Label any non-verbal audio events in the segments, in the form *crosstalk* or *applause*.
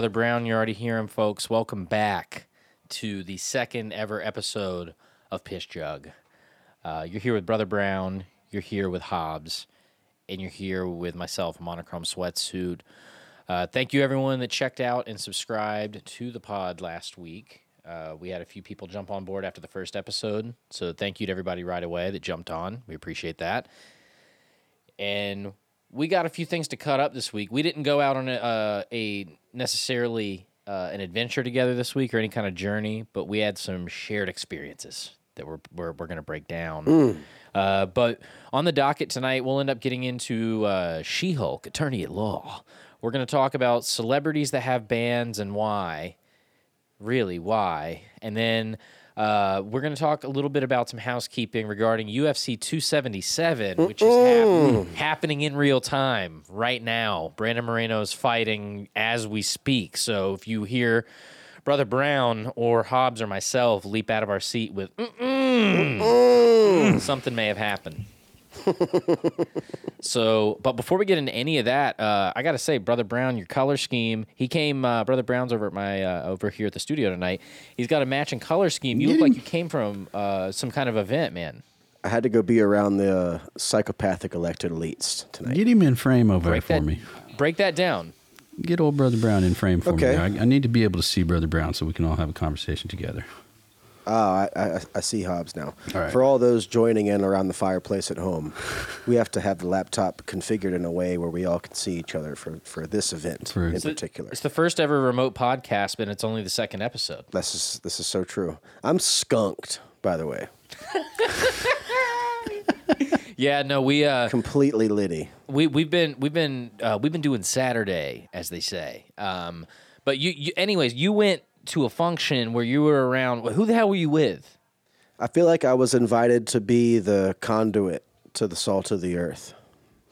Brother Brown. You already hear him, folks. Welcome back to the second ever episode of Piss Jug. Uh, you're here with Brother Brown. You're here with Hobbs, and you're here with myself, Monochrome Sweatsuit. Uh, thank you, everyone that checked out and subscribed to the pod last week. Uh, we had a few people jump on board after the first episode, so thank you to everybody right away that jumped on. We appreciate that. And we got a few things to cut up this week. We didn't go out on a, uh, a necessarily uh, an adventure together this week or any kind of journey, but we had some shared experiences that we're we're, we're going to break down. Uh, but on the docket tonight, we'll end up getting into uh, She-Hulk, Attorney at Law. We're going to talk about celebrities that have bands and why. Really, why? And then uh, we're going to talk a little bit about some housekeeping regarding UFC 277, which is hap- happening in real time right now. Brandon Moreno is fighting as we speak. So if you hear Brother Brown or Hobbs or myself leap out of our seat with "Mm-mm," something may have happened. *laughs* So, but before we get into any of that, uh, I got to say, Brother Brown, your color scheme. He came, uh, Brother Brown's over at my uh, over here at the studio tonight. He's got a matching color scheme. You look like you came from uh, some kind of event, man. I had to go be around the uh, psychopathic elected elites tonight. Get him in frame over Break there for that, me. break that down. Get old Brother Brown in frame for Okay. me. I, I need to be able to see Brother Brown so we can all have a conversation together. Oh, I, I, I see Hobbs now. All right. For all those joining in around the fireplace at home, we have to have the laptop configured in a way where we all can see each other for, for this event For- in So- particular. It's the first ever remote podcast, but it's only the second episode. This is this is so true. I'm skunked, by the way, *laughs* Yeah, no, we uh, completely litty. we we've been we've been uh, we've been doing Saturday, as they say. Um, but you, you, anyways, you went to a function where you were around. Who the hell were you with? I feel like I was invited to be the conduit to the salt of the earth.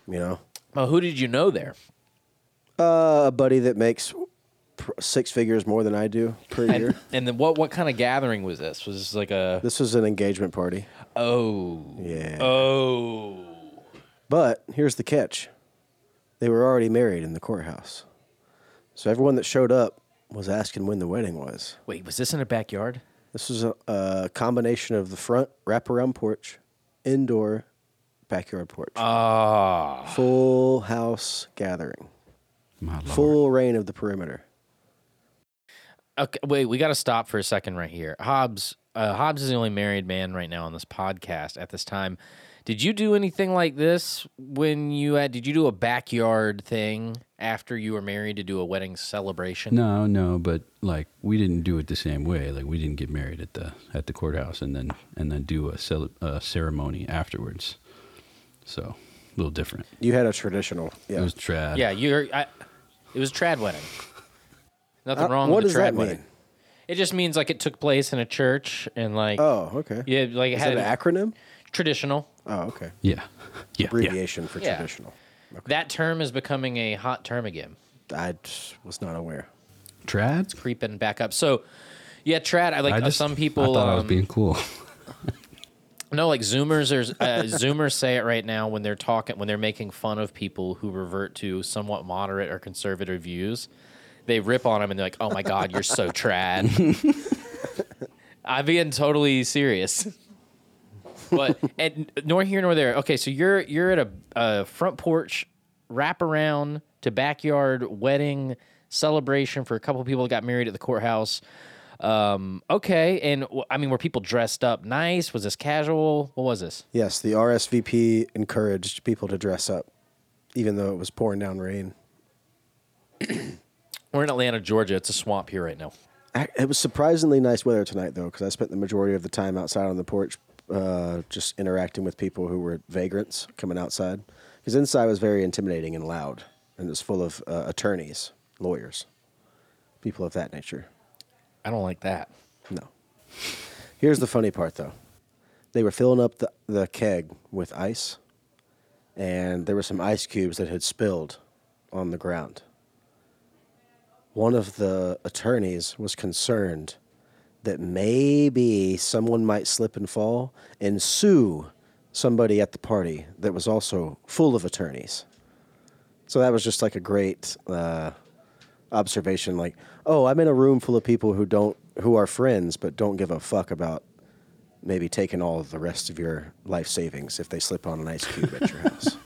You know, Well, who did you know there? uh, a buddy that makes pr- six figures more than I do per year. And then what what kind of gathering was this? Was this like a this was an engagement party. oh Yeah. oh But here's the catch they were already married in the courthouse. So everyone that showed up was asking when the wedding was. wait was this in a backyard? This was a, a combination of the front wraparound porch, indoor backyard porch. Ah, Full house gathering, My lord. full reign of the perimeter. okay. Wait, we got to stop for a second right here. Hobbs, uh, Hobbs is the only married man right now on this podcast at this time. Did you do anything like this when you had? Did you do a backyard thing after you were married to do a wedding celebration? No, no, but like we didn't do it the same way. Like we didn't get married at the at the courthouse and then and then do a, cel- a ceremony afterwards. So a little different. You had a traditional. Yeah. It was trad. Yeah, you're. I, it was trad wedding. Nothing Uh, wrong what with does a trad that mean? wedding. It just means like it took place in a church and like Oh, okay. yeah, like it Is had that an acronym? Traditional. Oh, okay. Yeah. Yeah. Yeah. Abbreviation for Yeah. traditional. That term is becoming a hot term again, I just was not aware. Trad? creeping back up. So, yeah, trad. I like I uh, just, some people. I thought I was um, being cool. *laughs* No, like Zoomers, there's uh, Zoomers say it right now when they're talking when they're making fun of people who revert to somewhat moderate or conservative views. They rip on them and they're like, "Oh my god, you're so trad." *laughs* I'm being totally serious. But and nor here nor there. Okay, so you're you're at a, a front porch wrap around to backyard wedding celebration for a couple of people that got married at the courthouse. Um, okay, and I mean, were people dressed up nice? Was this casual? What was this? Yes, the RSVP encouraged people to dress up, even though it was pouring down rain. *clears throat* We're in Atlanta, Georgia. It's a swamp here right now. I- It was surprisingly nice weather tonight, though, because I spent the majority of the time outside on the porch, uh, just interacting with people who were vagrants coming outside. Because inside was very intimidating and loud, and it was full of uh, attorneys, lawyers, people of that nature. I don't like that. No. Here's the funny part, though. They were filling up the, the keg with ice, and there were some ice cubes that had spilled on the ground. One of the attorneys was concerned that maybe someone might slip and fall and sue somebody at the party that was also full of attorneys. So that was just like a great uh, observation like, oh, I'm in a room full of people who don't who are friends but don't give a fuck about maybe taking all of the rest of your life savings if they slip on an ice cube at your house.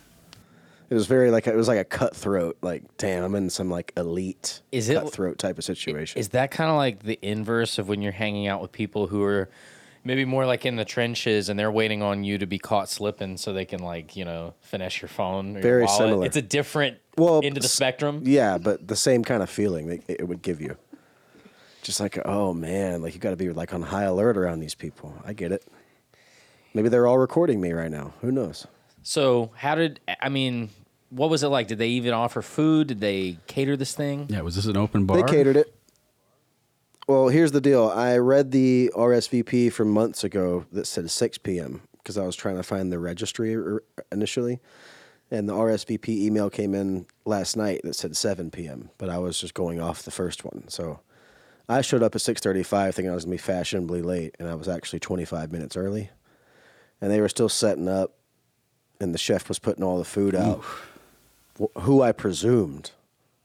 It was very like it was like a cutthroat, like damn, I'm in some like elite Is it- cutthroat type of situation. Is that kind of like the inverse of when you're hanging out with people who are maybe more like in the trenches and they're waiting on you to be caught slipping so they can like you know finesse your phone? Or your Very wallet? similar. It's a different Well, into the spectrum. yeah, but the same kind of feeling that it would give you. Just like, oh man, like you got to be like on high alert around these people. I get it. Maybe they're all recording me right now. Who knows? So how did I mean? What was it like? Did they even offer food? Did they cater this thing? Yeah, was this an open bar? They catered it. Well, here's the deal. I read the RSVP from months ago that said 6 p.m. because I was trying to find the registry initially, and the RSVP email came in last night that said 7 p.m. But I was just going off the first one, so I showed up at 6:35 thinking I was gonna be fashionably late, and I was actually 25 minutes early, and they were still setting up, and the chef was putting all the food out. Wh- Who I presumed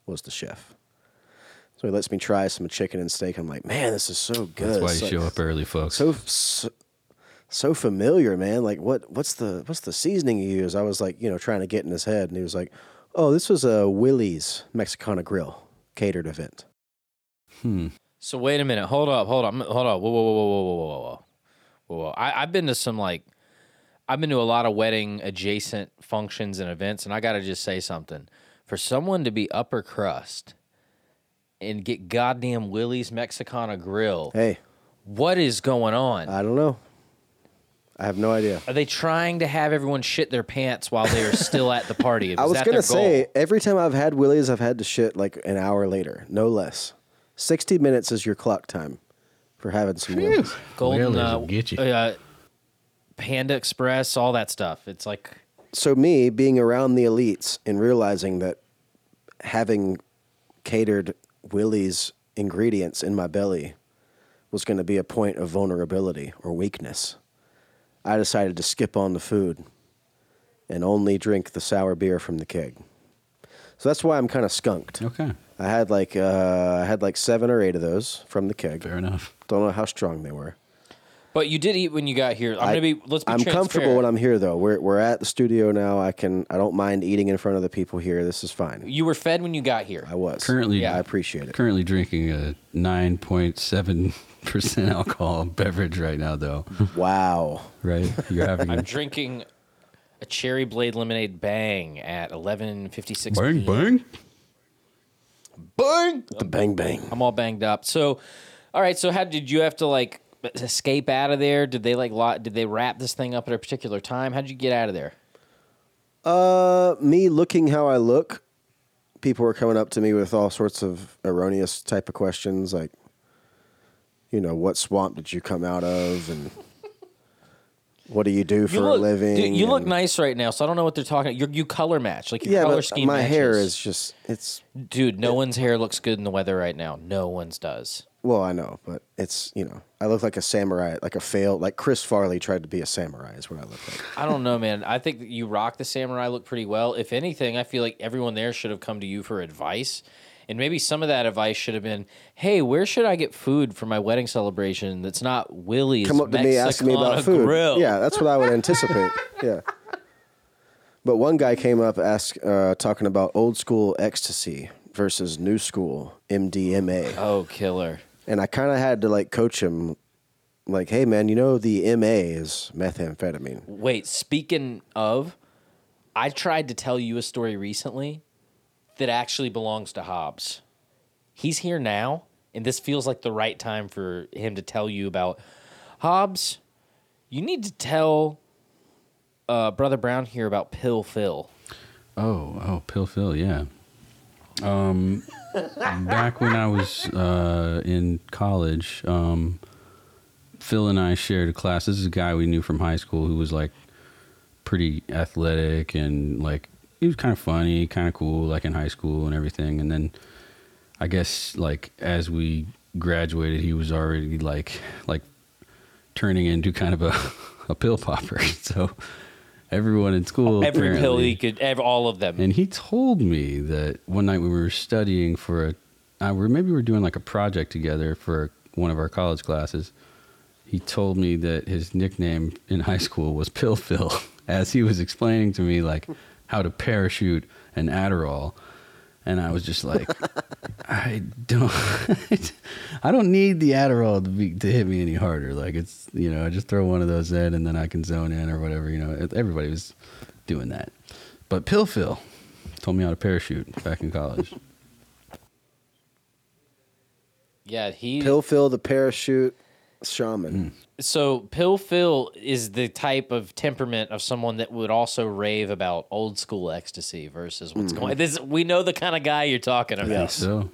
was the chef. So he lets me try some chicken and steak. I'm like, man, this is so good. That's why It's you like show up early, folks. So, so so familiar, man. Like what what's the what's the seasoning you use? I was like, you know, trying to get in his head, and he was like, oh, this was a Willy's Mexicana Grill catered event. hmm. So wait a minute. Hold up. Hold up. Hold up. Whoa, whoa, whoa, whoa, whoa, whoa, whoa, whoa. whoa, whoa. I, I've been to some like, I've been to a lot of wedding adjacent functions and events, and I got to just say something. For someone to be upper crust and get goddamn Willy's Mexicana Grill, Hey, what is going on? I don't know. I have no idea. Are they trying to have everyone shit their pants while they are still at the party? *laughs* Is I was that gonna their say goal? every time I've had Willy's, I've had to shit like an hour later, no less. Sixty minutes is your clock time for having some Willy's. Golden Willy's uh, will get you. uh, Panda Express, all that stuff. It's like so me being around the elites and realizing that having catered Willy's ingredients in my belly was going to be a point of vulnerability or weakness, I decided to skip on the food and only drink the sour beer from the keg. So that's why I'm kind of skunked. Okay, I had like uh, I had like seven or eight of those from the keg. fair enough. Don't know how strong they were. But you did eat when you got here. I'm I- gonna be. Let's be. I'm comfortable when I'm here though. We're we're at the studio now. I can I don't mind eating in front of the people here. This is fine. You were fed when you got here. I was Currently- Yeah. I appreciate it. Currently drinking a nine point seven percent *laughs* alcohol beverage right now, though. Wow. Right? You're having I'm a drinking a cherry blade lemonade bang at 11:56. bang bang. bang. The bang bang. I'm all banged up. So, all right. So, how did you have to like escape out of there? Did they like lot? Did they wrap this thing up at a particular time? How did you get out of there? Uh, me looking how I look, people were coming up to me with all sorts of erroneous type of questions, like, you know, what swamp did you come out of, and *laughs* what do you do for you look, a living? dude, you look nice right now. So I don't know what they're talking. You you color match like your Yeah, color scheme. my hair is just it's Dude, no one's hair looks good in the weather right now. No one's does. Well, I know, but it's you know, I look like a samurai, like a failed, like Chris Farley tried to be a samurai is what I look like. I don't know, man. I think you rock the samurai look pretty well. If anything, I feel like everyone there should have come to you for advice. And maybe some of that advice should have been, "Hey, where should I get food for my wedding celebration that's not Willy's come up to me asking me about food. Grill?" Yeah, that's what I would anticipate. yeah. *laughs* But one guy came up ask, uh, talking about old school ecstasy versus new school MDMA, Oh, killer. And I kind of had to like coach him, like, "Hey, man, you know the MA is methamphetamine." Wait, speaking of, I tried to tell you a story recently that actually belongs to Hobbs. He's here now, and this feels like the right time for him to tell you about Hobbs. You need to tell uh, Brother Brown here about Pill Phil. Oh, oh, Pill Phil, yeah. Um, back when I was uh, in college, um, Phil and I shared a class. This is a guy we knew from high school who was like pretty athletic and like he was kind of funny, kind of cool, like in high school and everything. And then I guess like as we graduated, he was already like like turning into kind of a *laughs* a pill popper. *laughs* So everyone in school, Every pill he could, ev all of them. and he told me that one night we were studying for a uh, we maybe we were doing like a project together for one of our college classes. He told me that his nickname in high school was Pill Phil, *laughs* as he was explaining to me like how to parachute an Adderall, and I was just like, I don't, *laughs* I don't need the Adderall to be to hit me any harder. Like it's you know I just throw one of those in and then I can zone in or whatever. You know everybody was doing that, but Pill Phil told me how to parachute back in college. *laughs* Yeah, he. Pill Phil the parachute shaman. So Pill Phil is the type of temperament of someone that would also rave about old school ecstasy versus what's going. This we know the kind of guy you're talking about. Yes. So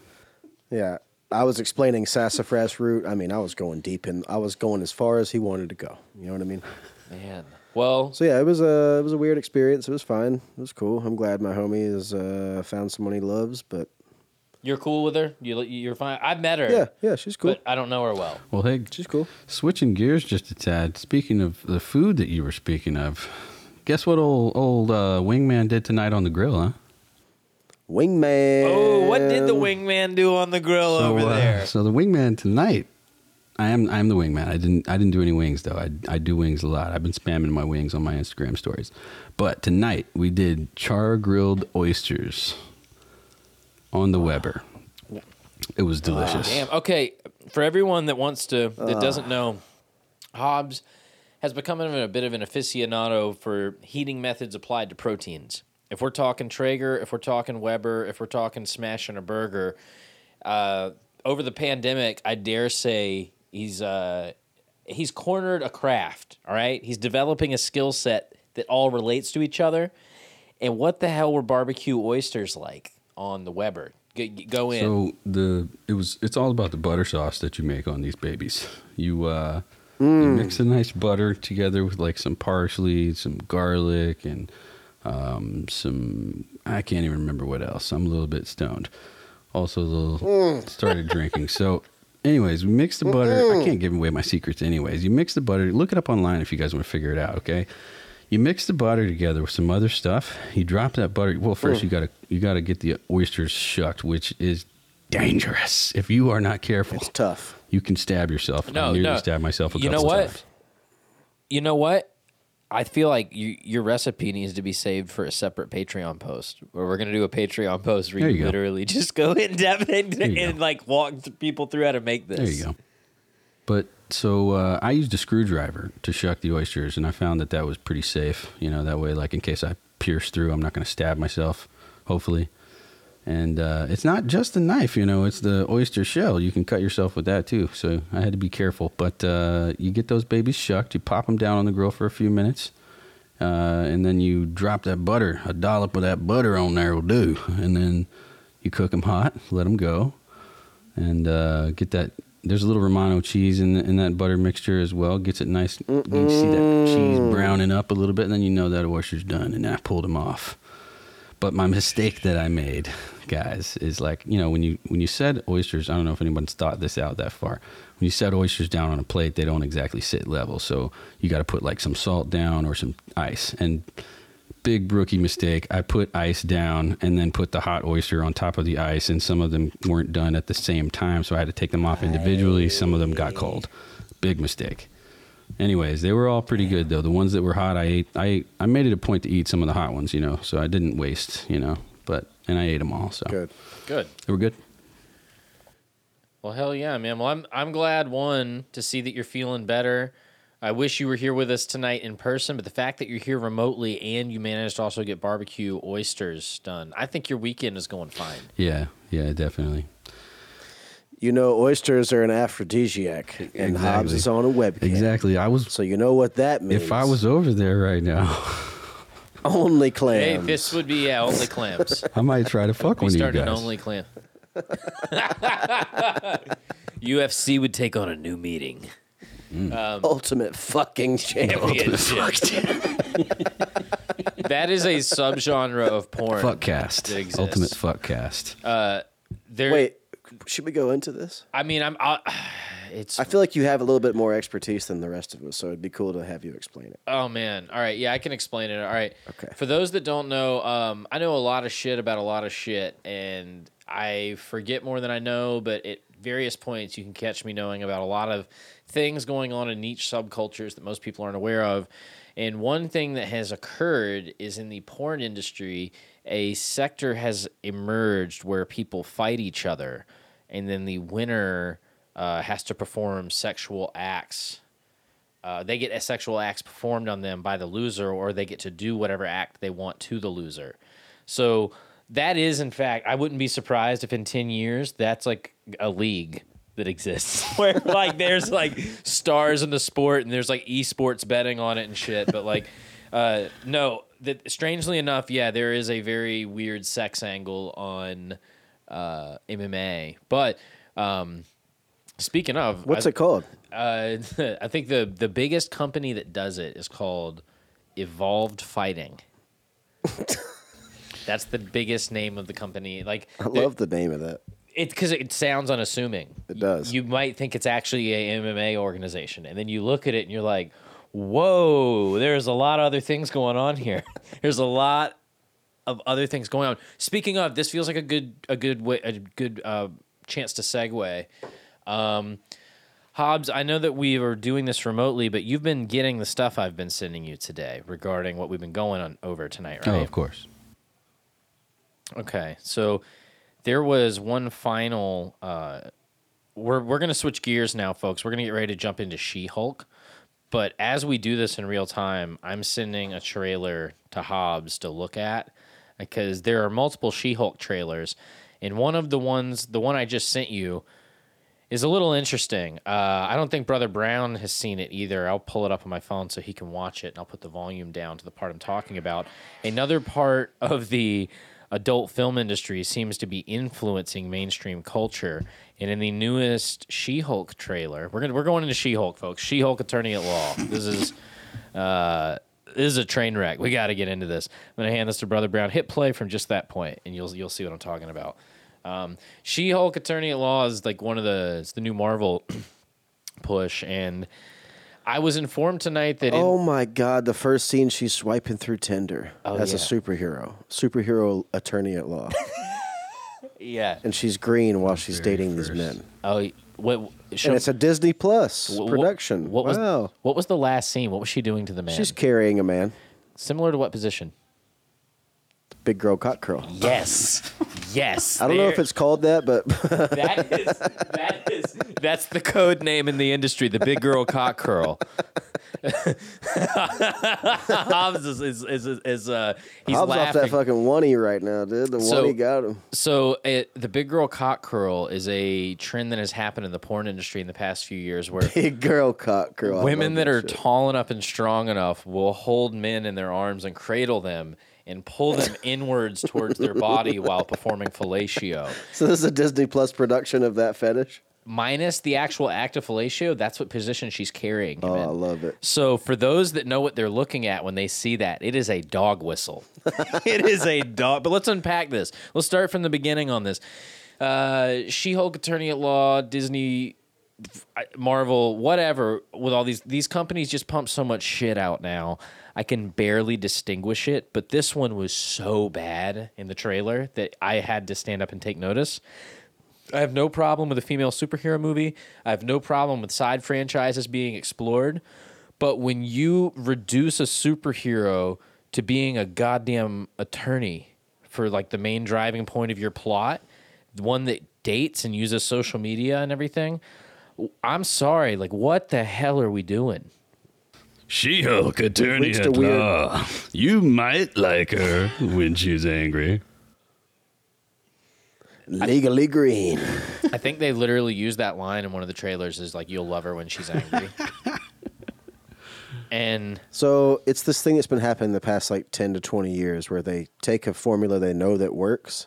Yeah. I was explaining sassafras root. I mean, I was going deep in. I was going as far as he wanted to go. You know what I mean? Man. Well, So yeah, it was a it was a weird experience. It was fine. It was cool. I'm glad my homie has uh, found someone he loves. But you're cool with her. You you're fine. I've met her. yeah, yeah, she's cool. But I don't know her well. well, hey, she's cool. switching gears just a tad. Speaking of the food that you were speaking of, guess what old old uh, wingman did tonight on the grill, huh? Wingman. Oh, what did the wingman do on the grill over uh, there? So the wingman tonight. I am I'm the wingman. I didn't I didn't do any wings though. I I do wings a lot. I've been spamming my wings on my Instagram stories. But tonight we did char grilled oysters on the Weber. It was delicious. Damn. Okay, for everyone that wants to that doesn't know, Hobbs has become a bit of an aficionado for heating methods applied to proteins. If we're talking Traeger, if we're talking Weber, if we're talking smashing a burger, uh, over the pandemic, I dare say he's uh, he's cornered a craft. All right, he's developing a skill set that all relates to each other. And what the hell were barbecue oysters like on the Weber? G- g- go in. So the it was it's all about the butter sauce that you make on these babies. You uh you mix a nice butter together with like some parsley, some garlic, and um, some I can't even remember what else. I'm a little bit stoned. Also a little started drinking. So anyways, we mix the butter. I can't give away my secrets anyways. You mix the butter. Look it up online if you guys want to figure it out, okay? You mix the butter together with some other stuff. You drop that butter. Well, first mm. you gotta you gotta get the oysters shucked, which is dangerous. If you are not careful, It's tough. you can stab yourself. No, I nearly no. stabbed myself a You couple know what? times. You know what? I feel like you, your recipe needs to be saved for a separate Patreon post, where we're gonna do a Patreon post where There you, you go. literally just go *laughs* in depth and, and like walk people through how to make this. There you go. But so uh, I used a screwdriver to shuck the oysters, and I found that that was pretty safe. You know, that way, like in case I pierce through, I'm not going to stab myself. Hopefully, and uh, it's not just the knife. You know, it's the oyster shell. You can cut yourself with that too. So I had to be careful. But uh, you get those babies shucked. You pop them down on the grill for a few minutes. Uh, and then you drop that butter. A dollop of that butter on there will do. And then you cook them hot, let them go, and uh, get that. There's a little Romano cheese in, in that butter mixture as well. Gets it nice. You see that cheese browning up a little bit, and then you know that oyster's done. And I pulled them off. But my mistake that I made, guys, is like you know when you when you set oysters. I don't know if anyone's thought this out that far. When you set oysters down on a plate, they don't exactly sit level. So you got to put like some salt down or some ice. And big rookie mistake. I put ice down and then put the hot oyster on top of the ice, and some of them weren't done at the same time, so I had to take them off individually. Some of them got cold. Big mistake. Anyways, they were all pretty good though. The ones that were hot, I ate. I ate, I made it a point to eat some of the hot ones, you know, so I didn't waste, you know. But and I ate them all, so Good. Good. they were good. Well, hell yeah, man. Well, I'm I'm glad one to see that you're feeling better. I wish you were here with us tonight in person, but the fact that you're here remotely and you managed to also get barbecue oysters done, I think your weekend is going fine. Yeah, yeah, definitely. You know, oysters are an aphrodisiac, and Hobbs is on a webcam. Exactly. I was. So you know what that means. If I was over there right now, *laughs* only Hey, clams. this would be yeah, only clams. *laughs* I might try to fuck we one of you started guys. an only clam. *laughs* UFC would take on a new meeting. Mm. Um, ultimate fucking champion. Championship. *laughs* that is a subgenre of porn. Fuckcast. exists. Ultimate fuckcast. Uh, there, Wait, should we go into this? I mean, I'm. I, *sighs* it's I feel like you have a little bit more expertise than the rest of us, so it'd be cool to have you explain it. Oh man. All right. Yeah, I can explain it. All right. Okay. For those that don't know, um, I know a lot of shit about a lot of shit, and I forget more than I know. But at various points, you can catch me knowing about a lot of things going on in niche subcultures that most people aren't aware of. And one thing that has occurred is in the porn industry, a sector has emerged where people fight each other, and then the winner uh, has to perform sexual acts uh, they get sexual acts performed on them by the loser, or they get to do whatever act they want to the loser. So that is, in fact, I wouldn't be surprised if in ten years that's like a league that exists *laughs* where like there's like stars in the sport and there's like esports betting on it and shit. But like, uh, no, that strangely enough, yeah, there is a very weird sex angle on uh, MMA. But um, speaking of, What's I- it called? uh, *laughs* I think the the biggest company that does it is called Evolved Fighting. *laughs* That's the biggest name of the company. Like I love the name of that. It because it sounds unassuming. It does. You might think it's actually a MMA organization, and then you look at it and you're like, "Whoa, there's a lot of other things going on here. *laughs* there's a lot of other things going on." Speaking of, this feels like a good a good way a good uh, chance to segue. Um, Hobbs, I know that we are doing this remotely, but you've been getting the stuff I've been sending you today regarding what we've been going on over tonight, right? Oh, of course. Okay, so there was one final. Uh, we're we're gonna switch gears now, folks. We're gonna get ready to jump into She Hulk, but as we do this in real time, I'm sending a trailer to Hobbs to look at because there are multiple She Hulk trailers, and one of the ones, the one I just sent you, is a little interesting. Uh, I don't think Brother Brown has seen it either. I'll pull it up on my phone so he can watch it, and I'll put the volume down to the part I'm talking about. Another part of the adult film industry seems to be influencing mainstream culture. And in the newest She-Hulk trailer, we're gonna we're going into She-Hulk, folks. She-Hulk Attorney at Law. This is uh, this is a train wreck. We got to get into this. I'm gonna hand this to Brother Brown. Hit play from just that point, and you'll you'll see what I'm talking about. Um, She-Hulk Attorney at Law is like one of the it's the new Marvel *clears throat* push, and I was informed tonight that in- Oh my god, the first scene she's swiping through Tinder Oh, as a superhero. Superhero attorney at law. *laughs* yeah, and she's green while she's Very dating these men. oh what show- And it's a Disney Plus wh- wh- production. What was wow. what was the last scene? What was she doing to the man? She's carrying a man. Similar to what position? Big girl cock curl. Yes, yes. I don't know if it's called that, but *laughs* that is that is that's the code name in the industry. The big girl cock curl. *laughs* Hobbs is is is, is uh he's Hobbs off that fucking oney right now, dude. The So- oney got him. So it, the big girl cock curl is a trend that has happened in the porn industry in the past few years, where Big girl cock curl. Women love that are shit. tall enough and strong enough will hold men in their arms and cradle them and pull them *laughs* inwards towards their body while performing fellatio. So this is a Disney Plus production of that fetish. Minus the actual act of fellatio, that's what position she's carrying. Oh, in. I love it. So for those that know what they're looking at when they see that, it is a dog whistle. *laughs* it is a dog. But let's unpack this. Let's start from the beginning on this. Uh, She-Hulk Attorney at Law, Disney, Marvel, whatever. With all these these companies, just pump so much shit out now. I can barely distinguish it. But this one was so bad in the trailer that I had to stand up and take notice. I have no problem with a female superhero movie. I have no problem with side franchises being explored. But when you reduce a superhero to being a goddamn attorney for like the main driving point of your plot, the one that dates and uses social media and everything, I'm sorry. Like, what the hell are we doing? She-Hulk attorney at weird- law. You might like her when she's angry. Legally green. I think they literally used that line in one of the trailers is like, you'll love her when she's angry. *laughs* and So it's this thing that's been happening the past like 10 to 20 years where they take a formula they know that works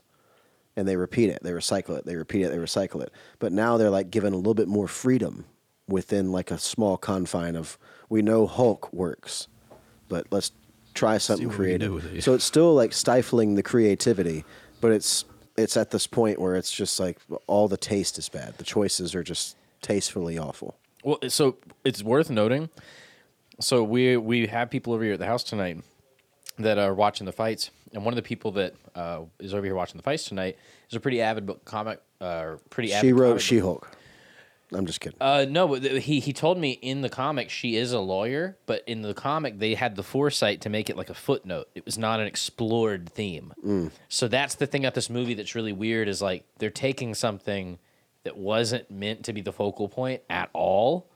and they repeat it. They recycle it. They repeat it. They recycle it. But now they're like given a little bit more freedom within like a small confine of we know Hulk works, but let's try something what we can do creative. it. So it's still like stifling the creativity, but it's it's at this point where it's just like all the taste is bad. The choices are just tastefully awful. Well, so it's worth noting. So we we have people over here at the house tonight that are watching the fights, and one of the people that uh, is over here watching the fights tonight is a pretty avid book comic, uh, pretty. Avid She wrote She Hulk. I'm just kidding. Uh, no, he he told me in the comic she is a lawyer, but in the comic they had the foresight to make it like a footnote. It was not an explored theme. So that's the thing about this movie that's really weird is like they're taking something that wasn't meant to be the focal point at all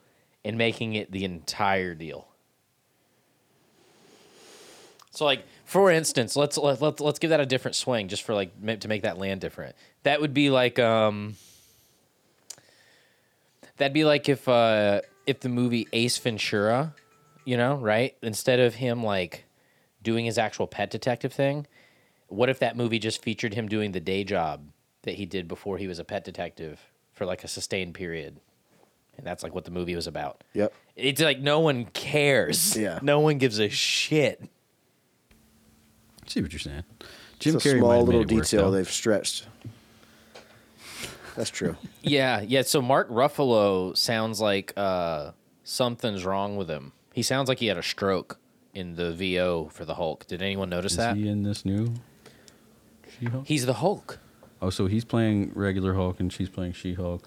and making it the entire deal. So like for instance, let's let, let's let's give that a different swing just for like to make that land different. That would be like um That'd be like if uh if the movie Ace Ventura, you know, right? Instead of him like doing his actual pet detective thing, what if that movie just featured him doing the day job that he did before he was a pet detective for like a sustained period? And that's like what the movie was about. Yep. It's like no one cares. Yeah. *laughs* No one gives a shit. I see what you're saying. Jim it's a Carrey might small have made little it work, detail though. they've stretched. That's true. Yeah, yeah. So Mark Ruffalo sounds like uh, something's wrong with him. He sounds like he had a stroke in the VO for the Hulk. Did anyone notice Is that? he in this new She-Hulk? He's the Hulk. Oh, so he's playing regular Hulk and she's playing She-Hulk.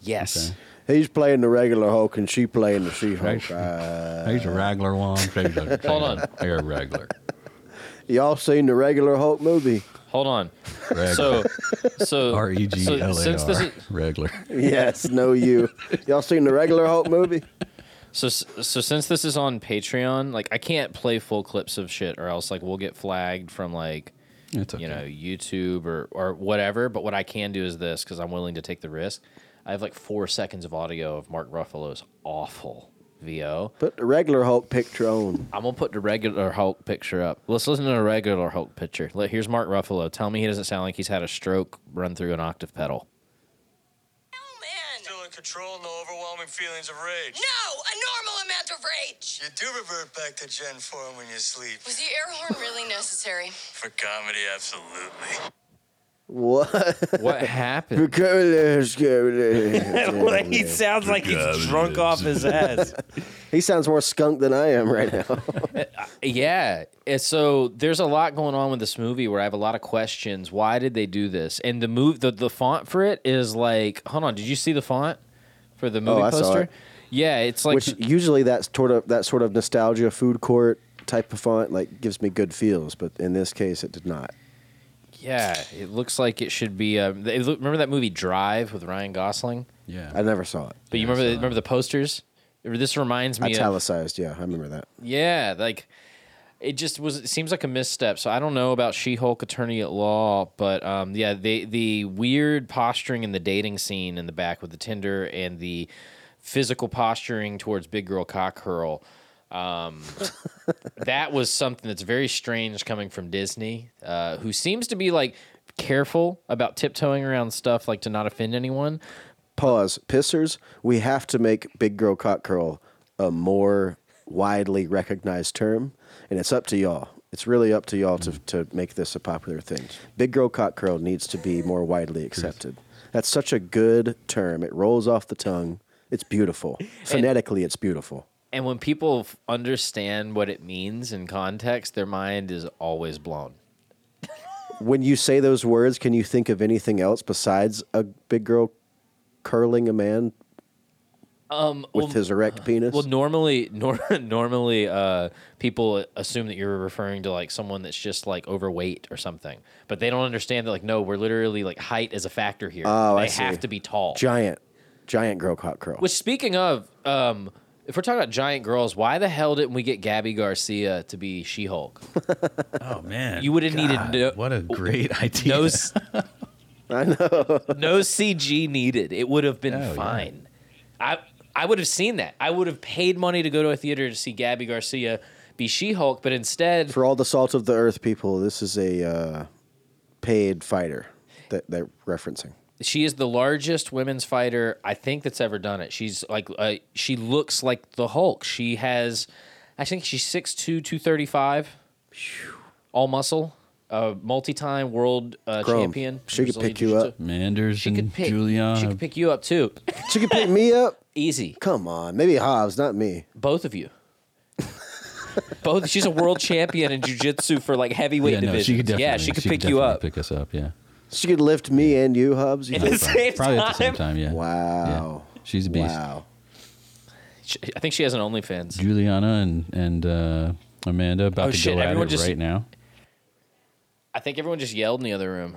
Yes. Okay. He's playing the regular Hulk and she playing the She Hulk. Right. Uh, he's a regular one. She's a, *laughs* Hold on. You're a regular. y'all seen the regular Hulk movie? Hold on. Regular. So, so R E G so L since A this R. is Regular. Yes, no you. Y'all seen the regular Hulk movie? so so since this is on Patreon, like I can't play full clips of shit, or else like we'll get flagged from like okay. you know YouTube or or whatever. But what I can do is this because I'm willing to take the risk. I have like four seconds of audio of Mark Ruffalo's awful VO. Put the regular Hulk picture on. I'm gonna put the regular Hulk picture up. Let's listen to the regular Hulk picture. Let- Here's Mark Ruffalo. Tell me he doesn't sound like he's had a stroke run through an octave pedal. Oh, man. Still in control, no overwhelming feelings of rage. No, a normal amount of rage. You do revert back to Gen 4 when you sleep. Was the air horn really necessary? For comedy, absolutely. What? What happened? *laughs* he sounds like he's drunk off his ass. *laughs* He sounds more skunk than I am right now. *laughs* Uh, yeah. And so there's a lot going on with this movie where I have a lot of questions. Why did they do this? And the move the, the font for it is like hold on, did you see the font for the movie Oh, I saw poster? it. Yeah, it's like Which usually that sort of that sort of nostalgia food court type of font like gives me good feels, but in this case it did not. Yeah, it looks like it should be. Um, it look- remember that movie Drive with Ryan Gosling? Yeah. I never saw it. But you Yeah, I remember the, remember the posters? This reminds me of Italicized, yeah, I remember that. Yeah, like it just was. It seems like a misstep. So I don't know about She-Hulk Attorney at Law, but um, yeah, the the weird posturing in the dating scene in the back with the Tinder and the physical posturing towards Big Girl Cock Curl. Um, that was something that's very strange coming from Disney, uh, who seems to be like careful about tiptoeing around stuff like to not offend anyone. Pause. Pissers, we have to make big girl cock curl a more widely recognized term, and it's up to y'all. It's really up to y'all to, to make this a popular thing. Big girl cock curl needs to be more widely accepted. That's such a good term. It rolls off the tongue. It's beautiful. *laughs* Phonetically, it's beautiful. And when people f- understand what it means in context, their mind is always blown. When you say those words, can you think of anything else besides a big girl curling a man Um, with well, his erect penis? well, normally, nor- *laughs* normally, uh, people assume that you're referring to like someone that's just like overweight or something, but they don't understand that like no, we're literally like height is a factor here. Oh, they I see. have to be tall. giant, giant girl cock curl. Which, speaking of, um, if we're talking about giant girls, why the hell didn't we get Gabi Garcia to be She-Hulk? *laughs* Oh man. You would've needed no- What a great *laughs* idea. No, s- *laughs* I know. no CG needed. It would have been Oh, yeah. fine. I I would have seen that. I would have paid money to go to a theater to see Gabi Garcia be She-Hulk, but instead, For all the salt of the earth people, this is a uh, paid fighter that they're referencing. She is the largest women's fighter I think that's ever done it. She's like uh, she looks like the Hulk. She has I think she's 6'2", 235. All muscle. a multi-time world uh, Chrome, champion. she could pick you up. Manders She and could pick. Julianna. She could pick you up too. *laughs* She could pick me up. Easy, Come on, maybe Hobbs, not me. both of you. *laughs* Both. She's a world champion in jiu-jitsu for like heavyweight yeah, no, she could yeah, she could pick you up. Pick us up. Yeah. She could lift me and you, Hubs. You At think? the same Probably at the same time? time. Yeah. Wow. Yeah. She's a beast. Wow. She- I think she has an OnlyFans. Julianna and and uh, Amanda about Oh, to shit, go at everyone it just- right now. I think everyone just yelled in the other room.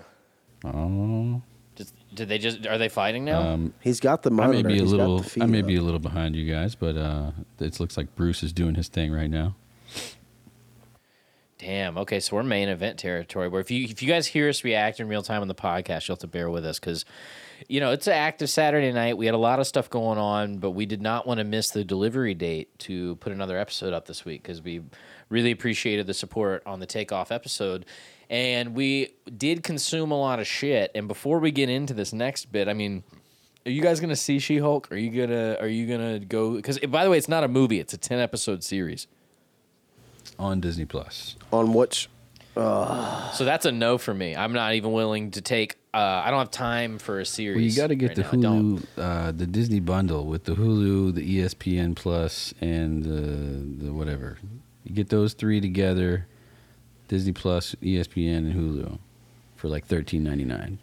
Oh, Just, did they just? Are they fighting now? um, He's got the I monitor. may be a He's got little. the feed I may up. be a little behind you guys, but uh, it looks like Bruce is doing his thing right now. Damn. Okay, so we're main event territory. Where if you if you guys hear us react in real time on the podcast, you'll have to bear with us because, you know, it's an active Saturday night. We had a lot of stuff going on, but we did not want to miss the delivery date to put another episode up this week because we really appreciated the support on the takeoff episode, and we did consume a lot of shit. And before we get into this next bit, I mean. Are you guys gonna see She Hulk? Are you gonna Are you gonna go? Because by the way, it's not a movie; it's a ten episode series. On Disney Plus. On which So that's a no for me. I'm not even willing to take. Uh, I don't have time for a series. Well, you got to get right the now. Hulu, uh, the Disney bundle with the Hulu, the ESPN Plus, and the the whatever. You get those three together, Disney Plus, ESPN, and Hulu, for like thirteen ninety nine.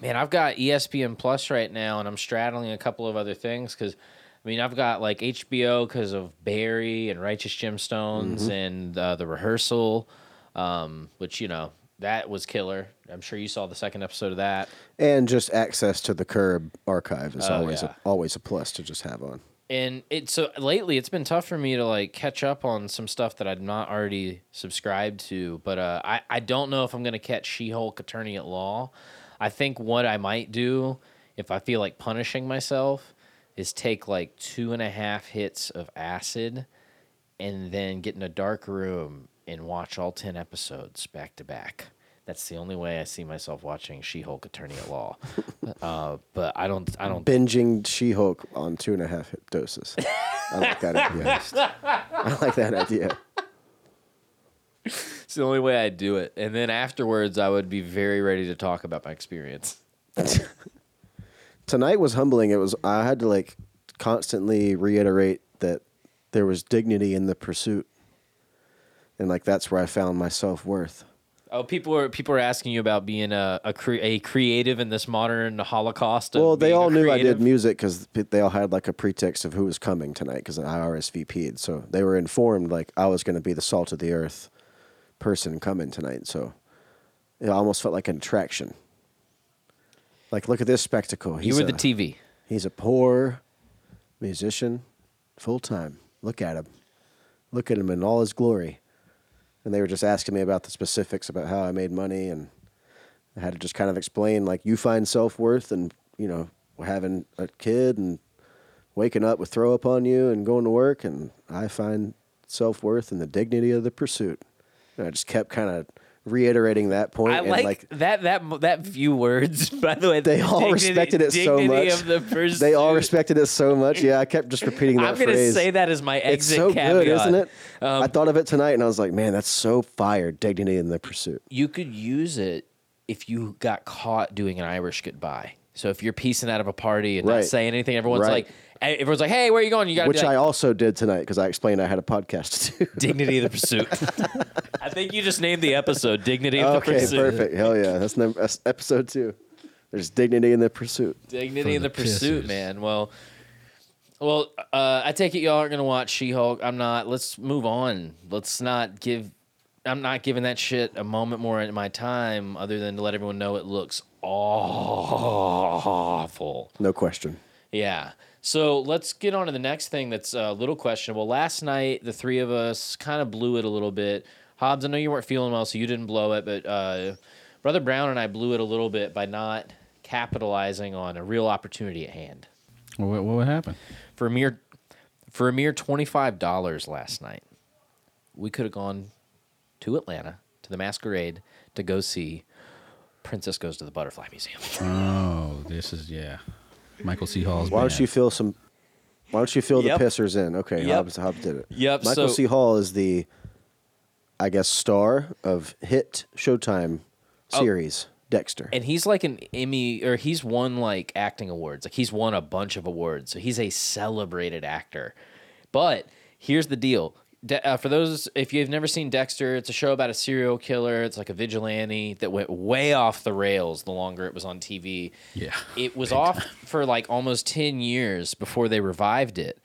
Man, I've got ESPN Plus right now, and I'm straddling a couple of other things because, I mean, I've got like HBO because of Barry and Righteous Gemstones Mm-hmm. and uh, the rehearsal, um, which you know that was killer. I'm sure you saw the second episode of that. and just access to the Curb archive is Oh, always yeah. a, always a plus to just have on. and it so lately it's been tough for me to like catch up on some stuff that I'm not already subscribed to. But uh, I I don't know if I'm gonna catch She-Hulk Attorney at Law. I think what I might do if I feel like punishing myself is take like two and a half hits of acid and then get in a dark room and watch all 10 episodes back to back. That's the only way I see myself watching She-Hulk Attorney at Law. *laughs* uh, but I don't I don't Binging She-Hulk on two and a half doses. I like that *laughs* idea. I like that idea. It's the only way I do it. And then afterwards, I would be very ready to talk about my experience. *laughs* Tonight was humbling. It was I had to like constantly reiterate that there was dignity in the pursuit, and like that's where I found my self worth. Oh, people are people are asking you about being a a, cre- a creative in this modern Holocaust. Of Well, they all knew I did music because they all had like a pretext of who was coming tonight because I RSVP'd. So they were informed like I was going to be the salt of the earth person coming tonight. So it almost felt like an attraction. Like, look at this spectacle. You He's were a- the TV. He's a poor musician, full time. Look at him. Look at him in all his glory. And they were just asking me about the specifics about how I made money, and I had to just kind of explain like you find self worth and you know having a kid and waking up with throw up on you and going to work, and I find self worth in the dignity of the pursuit. And I just kept kind of reiterating that point, I and like, like that that that few words. *laughs* By the way, they all dignity- respected it so much. The. They all respected it so much. Yeah, I kept just repeating that I'm gonna phrase. say that as my exit. It's so caveat. good, isn't it? Um, I thought of it tonight, and I was like, "Man, that's so fire! Dignity in the pursuit." you could use it if you got caught doing an Irish goodbye. So if you're piecing out of a party and not saying anything, everyone's Right. like, everyone's like, "Hey, where are you going?" You got Which like, I also did tonight because I explained I had a podcast to do. *laughs* Dignity of the Pursuit. *laughs* I think you just named the episode Dignity of the Pursuit." okay, Pursuit. perfect. Hell yeah, that's, number, that's episode two. There's dignity in the pursuit. Dignity For of the, the Pursuit, pissers. man. Well, well, uh, I take it y'all aren't gonna watch She-Hulk. I'm not. Let's move on. Let's not give. I'm not giving that shit a moment more in my time, other than to let everyone know it looks awful. No question. Yeah. So let's get on to the next thing that's a little questionable. Last night, the three of us kind of blew it a little bit. Hobbs, I know you weren't feeling well, so you didn't blow it, but uh, Brother Brown and I blew it a little bit by not capitalizing on a real opportunity at hand. What, what would happen? For a mere, for a mere twenty five dollars last night, we could have gone to Atlanta to the Masquerade to go see Princess Goes to the Butterfly Museum. Oh, this is yeah. Michael C. Hall's. Why don't you fill some? Why don't you fill Yep. the pissers in? Okay, Yep. Hobbs, Hobbs did it. Yep, Michael so- C. Hall is the I guess, star of hit Showtime Oh. series Dexter. and he's like an Emmy or he's won like acting awards. Like he's won a bunch of awards. So he's a celebrated actor. But here's the deal. De- uh, for those if you've never seen Dexter, it's a show about a serial killer. It's like a vigilante that went way off the rails the longer it was on TV. Yeah, It was off for like almost 10 years before they revived it.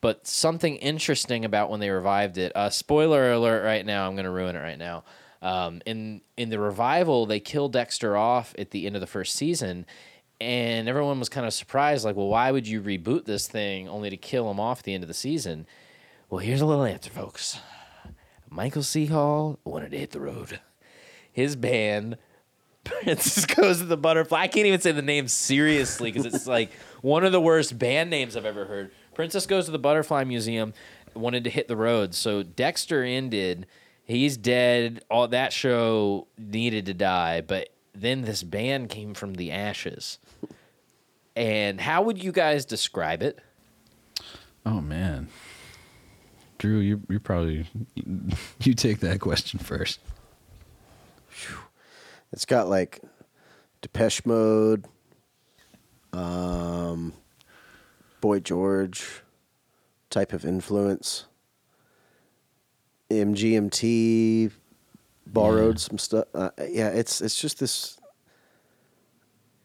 But something interesting about when they revived it, uh, spoiler alert right now, I'm going to ruin it right now. Um, in in the revival, they kill Dexter off at the end of the first season, and everyone was kind of surprised, like, well, why would you reboot this thing only to kill him off at the end of the season? Well, here's a little answer, folks. Michael C. Hall wanted to hit the road. His band, Princess Goes to the Butterfly. I can't even say the name seriously because it's like one of the worst band names I've ever heard. Princess Goes to the Butterfly Museum wanted to hit the road. So Dexter ended. He's dead. All that show needed to die, but then this band came from the ashes. And how would you guys describe it? Oh man, Drew, you you probably *laughs* you take that question first. It's got like Depeche Mode, um, Boy George type of influence. MGMT borrowed Yeah. some stuff. Uh, yeah, it's it's just this.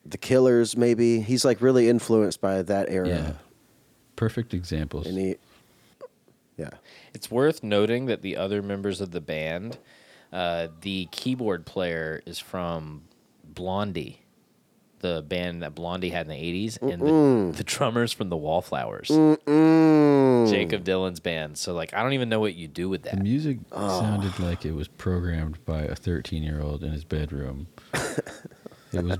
The Killers, maybe he's like really influenced by that era, Yeah, perfect examples. and he, yeah, It's worth noting that the other members of the band, uh, the keyboard player is from Blondie, the band that Blondie had in the 80s, and the, the drummer's from the Wallflowers, Mm. Jakob Dylan's band. So, like, I don't even know what you do with that. The that. music sounded like it was programmed by a 13 year old in his bedroom. *laughs* it was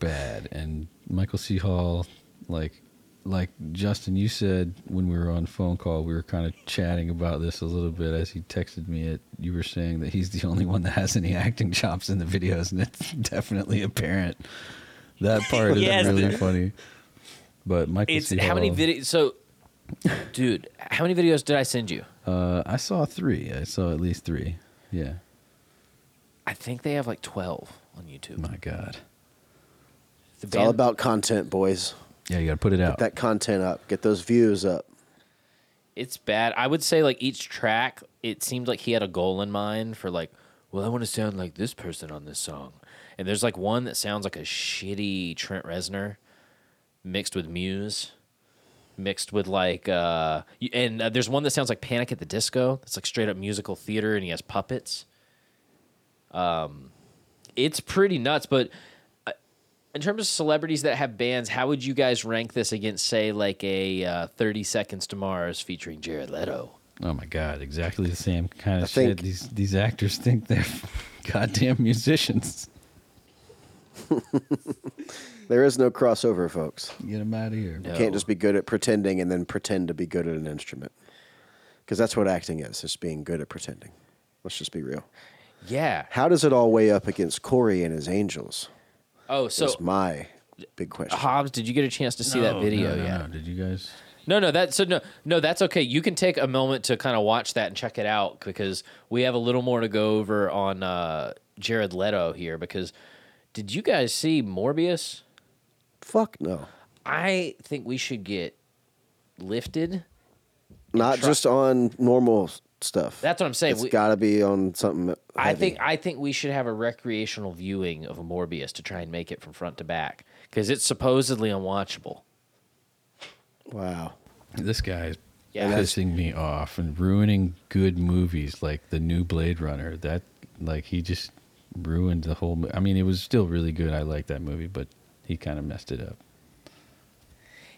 bad. And Michael C. Hall, like, like Justin, you said when we were on phone call, we were kind of chatting about this a little bit as he texted me. It you were saying that he's the only one that has any acting chops in the videos, and it's *laughs* definitely apparent. That *laughs* part is Yes. really funny. But Michael It's C. how many videos? So, dude, how many videos did I send you? Uh, I saw three. I saw at least three. Yeah. I think they have like 12 on YouTube. My God. The it's all about content, boys. Yeah, you got to put it out. Get that content up. Get those views up. It's bad. I would say like each track, it seemed like he had a goal in mind for like, well, I want to sound like this person on this song. And there's like one that sounds like a shitty Trent Reznor mixed with Muse, mixed with like, uh, and uh, there's one that sounds like Panic at the Disco. It's like straight up musical theater, and he has puppets. Um, it's pretty nuts. But in terms of celebrities that have bands, how would you guys rank this against, say, like a uh, 30 Seconds to Mars featuring Jared Leto? oh my God, exactly the same kind of I shit. think- These these actors think they're *laughs* goddamn musicians. *laughs* There is no crossover, folks. Get them out of here. No. You can't just be good at pretending and then pretend to be good at an instrument. Because that's what acting is, just being good at pretending. Let's just be real. Yeah. How does it all weigh up against Corey and his angels? Oh, so That's my big question. Hobbs, did you get a chance to see that video no, no, yet? no. Did you guys? No, no, that's so no, no, that's okay. You can take a moment to kind of watch that and check it out because we have a little more to go over on uh, Jared Leto here. Because did you guys see Morbius? Fuck no. I think we should get lifted. Not try- just on normal stuff. That's what I'm saying. It's We- got to be on something. I heavy. think I think we should have a recreational viewing of Morbius to try and make it from front to back because it's supposedly unwatchable. Wow. This guy's Yeah. pissing me off and ruining good movies like the new Blade Runner. That like he just ruined the whole. mo- I mean, it was still really good. I like that movie, but he kind of messed it up.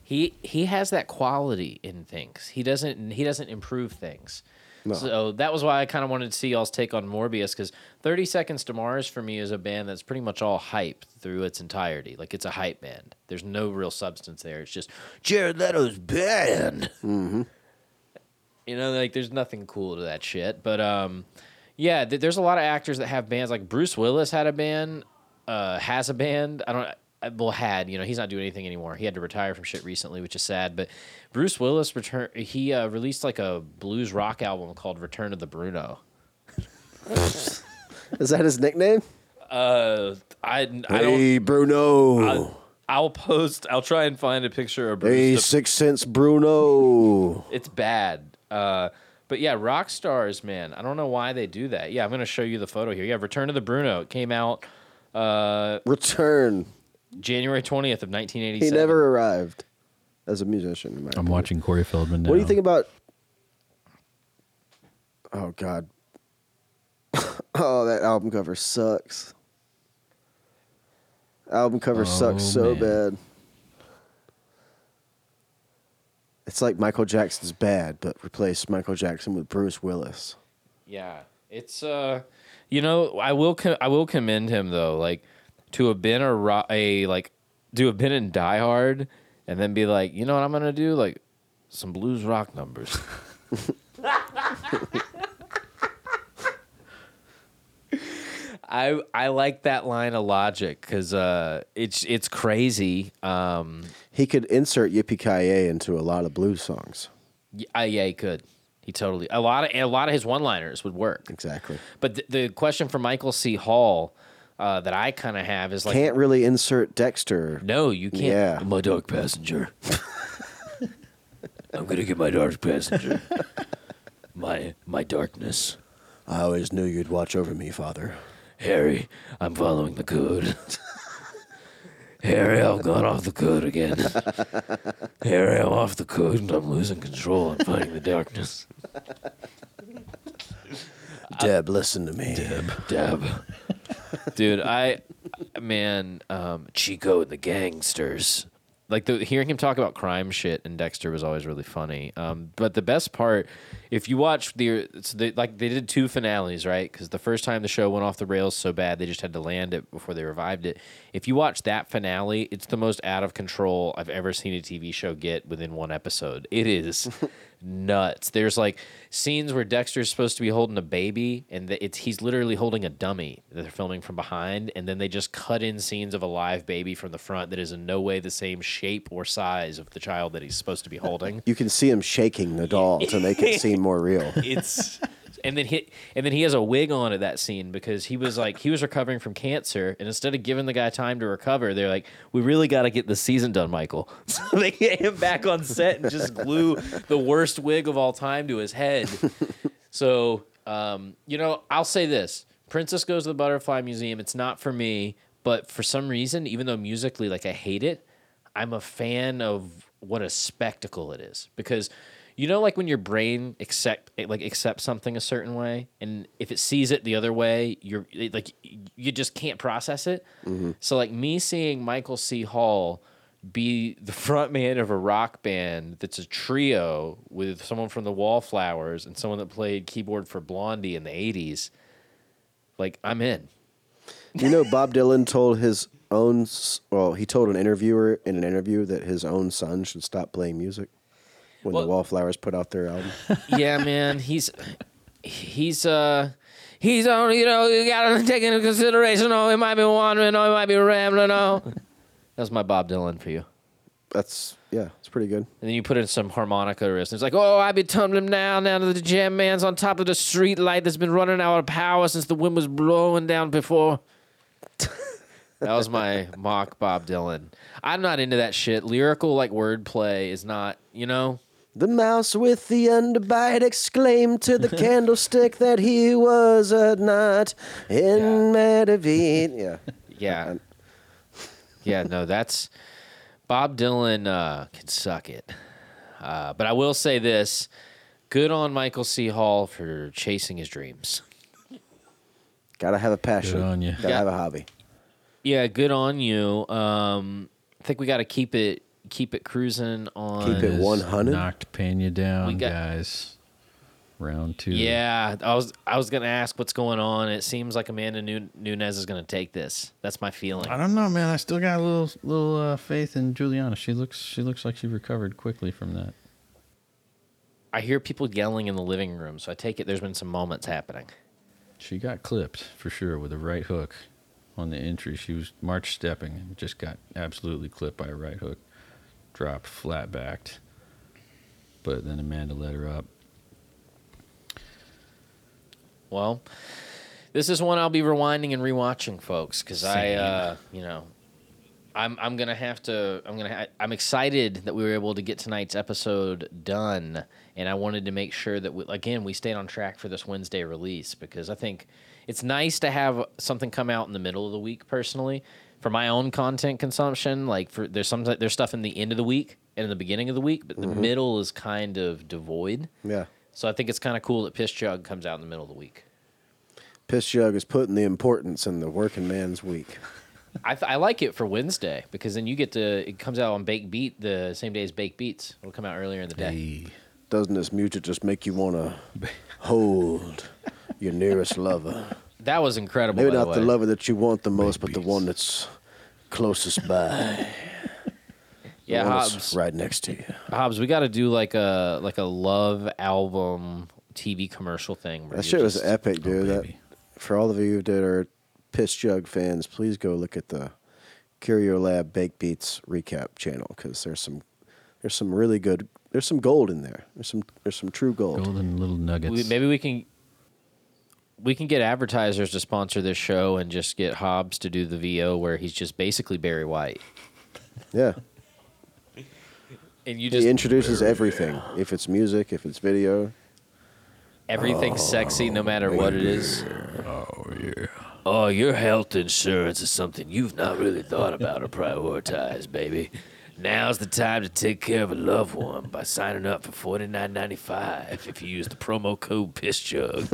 He he has that quality in things. He doesn't he doesn't improve things. No. So that was why I kind of wanted to see y'all's take on Morbius because 30 Seconds to Mars for me is a band that's pretty much all hype through its entirety. Like it's a hype band. There's no real substance there. It's just Jared Leto's band. Mm-hmm. You know, like there's nothing cool to that shit. But um, yeah, th- there's a lot of actors that have bands. Like Bruce Willis had a band, uh, has a band. I don't. I- Well, had you know he's not doing anything anymore. He had to retire from shit recently, which is sad. But Bruce Willis return. He uh, released like a blues rock album called Return of the Bruno. *laughs* Is that his nickname? Uh, I I don't. Hey, Bruno. I'll, I'll post. I'll try and find a picture of Bruce. hey, to- Six Sense Bruno. it's bad. Uh, but yeah, rock stars, man. I don't know why they do that. Yeah, I'm gonna show you the photo here. Yeah, Return of the Bruno. It came out uh, Return. January 20th of 1987. He never arrived as a musician. in my I'm opinion. watching Corey Feldman now. What do you think about? Oh God. *laughs* oh, that album cover sucks. Album cover sucks Oh, so man. bad. It's like Michael Jackson's bad, but replace Michael Jackson with Bruce Willis. Yeah, it's uh, you know, I will co- I will commend him though, like to have been a a like to have been in Die Hard and then be like, you know what I'm gonna do, like some blues rock numbers. *laughs* I I like that line of logic because uh, it's it's crazy. Um, He could insert Yippee Ki into a lot of blues songs. y- uh, yeah, he could. He totally a lot of a lot of his one liners would work. Exactly. But th- the question for Michael C. Hall uh, that I kind of have is like, Can't really insert Dexter. no, you can't. Yeah. My dark passenger. I'm gonna get my dark passenger. my my darkness, I always knew you'd watch over me, Father. Harry. I'm following the code. Harry, I've gone off the code again. Harry, I'm off the code and I'm losing control. I'm fighting the darkness. Deb, listen to me. Deb. Deb. *laughs* Dude, I man, um, Chico and the gangsters. Like the hearing him talk about crime shit and Dexter was always really funny. Um, but the best part, if you watch the, it's the like they did two finales, right? Because the first time the show went off the rails so bad they just had to land it before they revived it. If you watch that finale, it's the most out of control I've ever seen a TV show get within one episode. It is *laughs* nuts. There's like scenes where Dexter's supposed to be holding a baby, and it's he's literally holding a dummy that they're filming from behind, and then they just cut in scenes of a live baby from the front that is in no way the same shape or size of the child that he's supposed to be *laughs* holding. You can see him shaking the doll to make it seem more real. *laughs* it's and then he and then he has a wig on at that scene because he was like he was recovering from cancer and instead of giving the guy time to recover they're like we really got to get the season done michael. *laughs* So they get him back on set and just glue the worst wig of all time to his head. So um, you know i'll say this. Princess goes to the butterfly museum it's not for me but for some reason even though musically like i hate it i'm a fan of what a spectacle it is because you know like when your brain accept like accepts something a certain way and if it sees it the other way you're it- like you just can't process it? Mm-hmm. So like me seeing michael c. Hall be the *laughs* front man of a rock band that's a trio with someone from the wallflowers and someone that played keyboard for blondie in the 80s like i'm in. You know, Bob Dylan told his own, well, he told an interviewer in an interview that his own son should stop playing music when Well- the Wallflowers put out their album. *laughs* yeah, man, he's he's uh he's on. You know, you gotta take into consideration. Oh, he might be wandering. Oh, he might be rambling. Oh, that's my Bob Dylan for you. That's, yeah, it's pretty good. And then you put in some harmonica riffs. And it's like, oh, I be tumbling down down to the jam man's on top of the street light that's been running out of power since the wind was blowing down before. *laughs* that was my mock Bob Dylan. I'm not into that shit. Lyrical like wordplay is not, you know. The mouse with the underbite exclaimed to the *laughs* candlestick that he was a knot in Medivine. Yeah. Yeah. *laughs* yeah, no, that's Bob Dylan uh, can suck it. Uh, but I will say this good on Michael C. Hall for chasing his dreams. Gotta have a passion. Good on ya. Gotta Yeah. have a hobby. Yeah, good on you. Um, I think we got to keep it keep it cruising on. Keep it Is 100? Knocked Pena down, got- guys. Round two. Yeah, I was I was gonna ask what's going on. It seems like Amanda Nu- Nunes is gonna take this. That's my feeling. I don't know, man. I still got a little little uh, faith in Julianna. She looks she looks like she recovered quickly from that. I hear people yelling in the living room, so I take it there's been some moments happening. She got clipped for sure with a right hook on the entry. She was march stepping and just got absolutely clipped by a right hook. Dropped flat backed. But then Amanda let her up. Well, This is one I'll be rewinding and rewatching, folks, because I, uh, you know, I'm I'm gonna have to. I'm gonna. Ha- I'm excited that we were able to get tonight's episode done, and I wanted to make sure that we, again we stayed on track for this Wednesday release because I think it's nice to have something come out in the middle of the week. Personally, for my own content consumption, like for there's some there's stuff in the end of the week and in the beginning of the week, but the mm-hmm. middle is kind of devoid. Yeah. So I think it's kind of cool that Piss Jug comes out in the middle of the week. Piss Jug is putting the importance in the working man's week. I, th- I like it for Wednesday because then you get to it comes out on Baked Beat the same day as Baked Beats. It'll come out earlier in the day. Hey. Doesn't this music just make you want to *laughs* hold your nearest lover? That was incredible. Maybe by not the, the lover that you want the most, but the one that's closest by. *laughs* Yeah, one Hobbs. right next to you. Hobbs, we got to do like a like a love album TV commercial thing. where That you're shit was epic, dude. Oh, that, for all of you that are Piss Jug fans, please go look at the Curio Lab Baked Beats recap channel because there's some there's some really good there's some gold in there. There's some there's some true gold. Golden little nuggets. We, maybe we can we can get advertisers to sponsor this show and just get Hobbs to do the VO where he's just basically Barry White. Yeah. And you just He introduces everything. If it's music, if it's video. everything's oh. sexy no matter what it is. oh yeah. Oh, your health insurance is something you've not really thought about or prioritized, baby. Now's the time to take care of a loved one by signing up for forty nine ninety five if you use the promo code PissJug.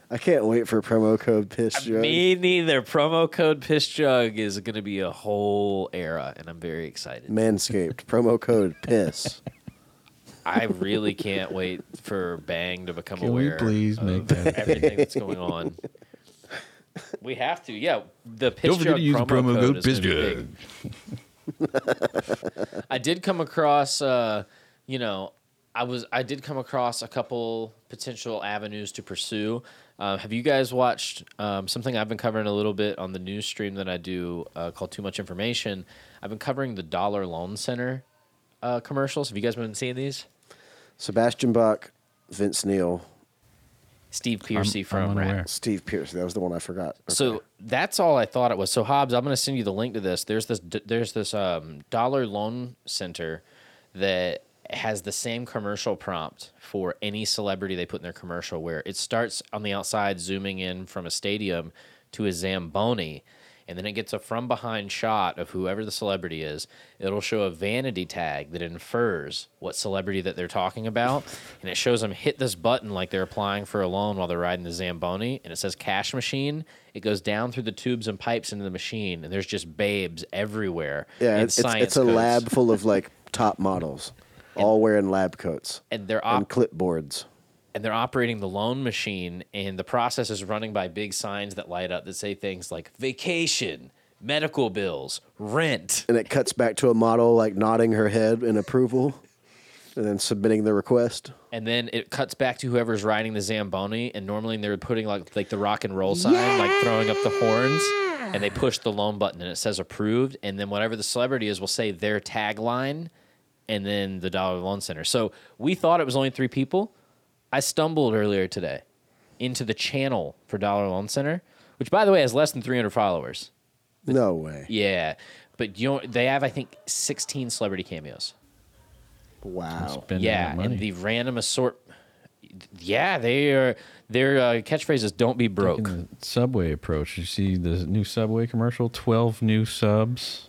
*laughs* I can't wait for promo code Piss Jug. Me neither. Promo code PissJug is going to be a whole era, and I'm very excited. Manscaped. promo code Piss. *laughs* I really can't wait for Bang to become Can we aware please of make that- everything that's going on. We have to, yeah. The Piss Don't forget Jug to use promo, promo code, code is gonna PissJug. I did come across, uh, you know, I was I did come across a couple potential avenues to pursue. Uh, have you guys watched um, something I've been covering a little bit on the news stream that I do uh, called Too Much Information? I've been covering the Dollar Loan Center uh, commercials. Have you guys been seeing these? Sebastian Bach, Vince Neil, Steve Pearcy I'm from unaware. Ratt. Steve Pierce. That was the one I forgot. Okay. So that's all I thought it was. So Hobbs, I'm going to send you the link to this. There's this there's this um, dollar loan center that has the same commercial prompt for any celebrity they put in their commercial where it starts on the outside zooming in from a stadium to a Zamboni and then it gets a from behind shot of whoever the celebrity is. It'll show a vanity tag that infers what celebrity that they're talking about, *laughs* and it shows them hit this button like they're applying for a loan while they're riding the Zamboni, and it says cash machine. It goes down through the tubes and pipes into the machine, and there's just babes everywhere. yeah, and it's, it's, science it's a lab full of like *laughs* top models, all wearing lab coats and they're and clipboards. And they're operating the loan machine and the process is running by big signs that light up that say things like vacation medical bills rent And it cuts back to a model like nodding her head in approval and then submitting the request. and then it cuts back to whoever's riding the zamboni and normally they're putting like like the rock and roll sign like throwing up the horns and they push the loan button and it says approved and then whatever the celebrity is will say their tagline and then the dollar loan center so we thought it was only three people i stumbled earlier today into the channel for dollar loan center which by the way has less than 300 followers No way. yeah but you know they have i think 16 celebrity cameos Wow. Yeah, and the random assort. Yeah, they are. Their uh, catchphrase is "Don't be broke." Subway approach. You see the new subway commercial? Twelve new subs.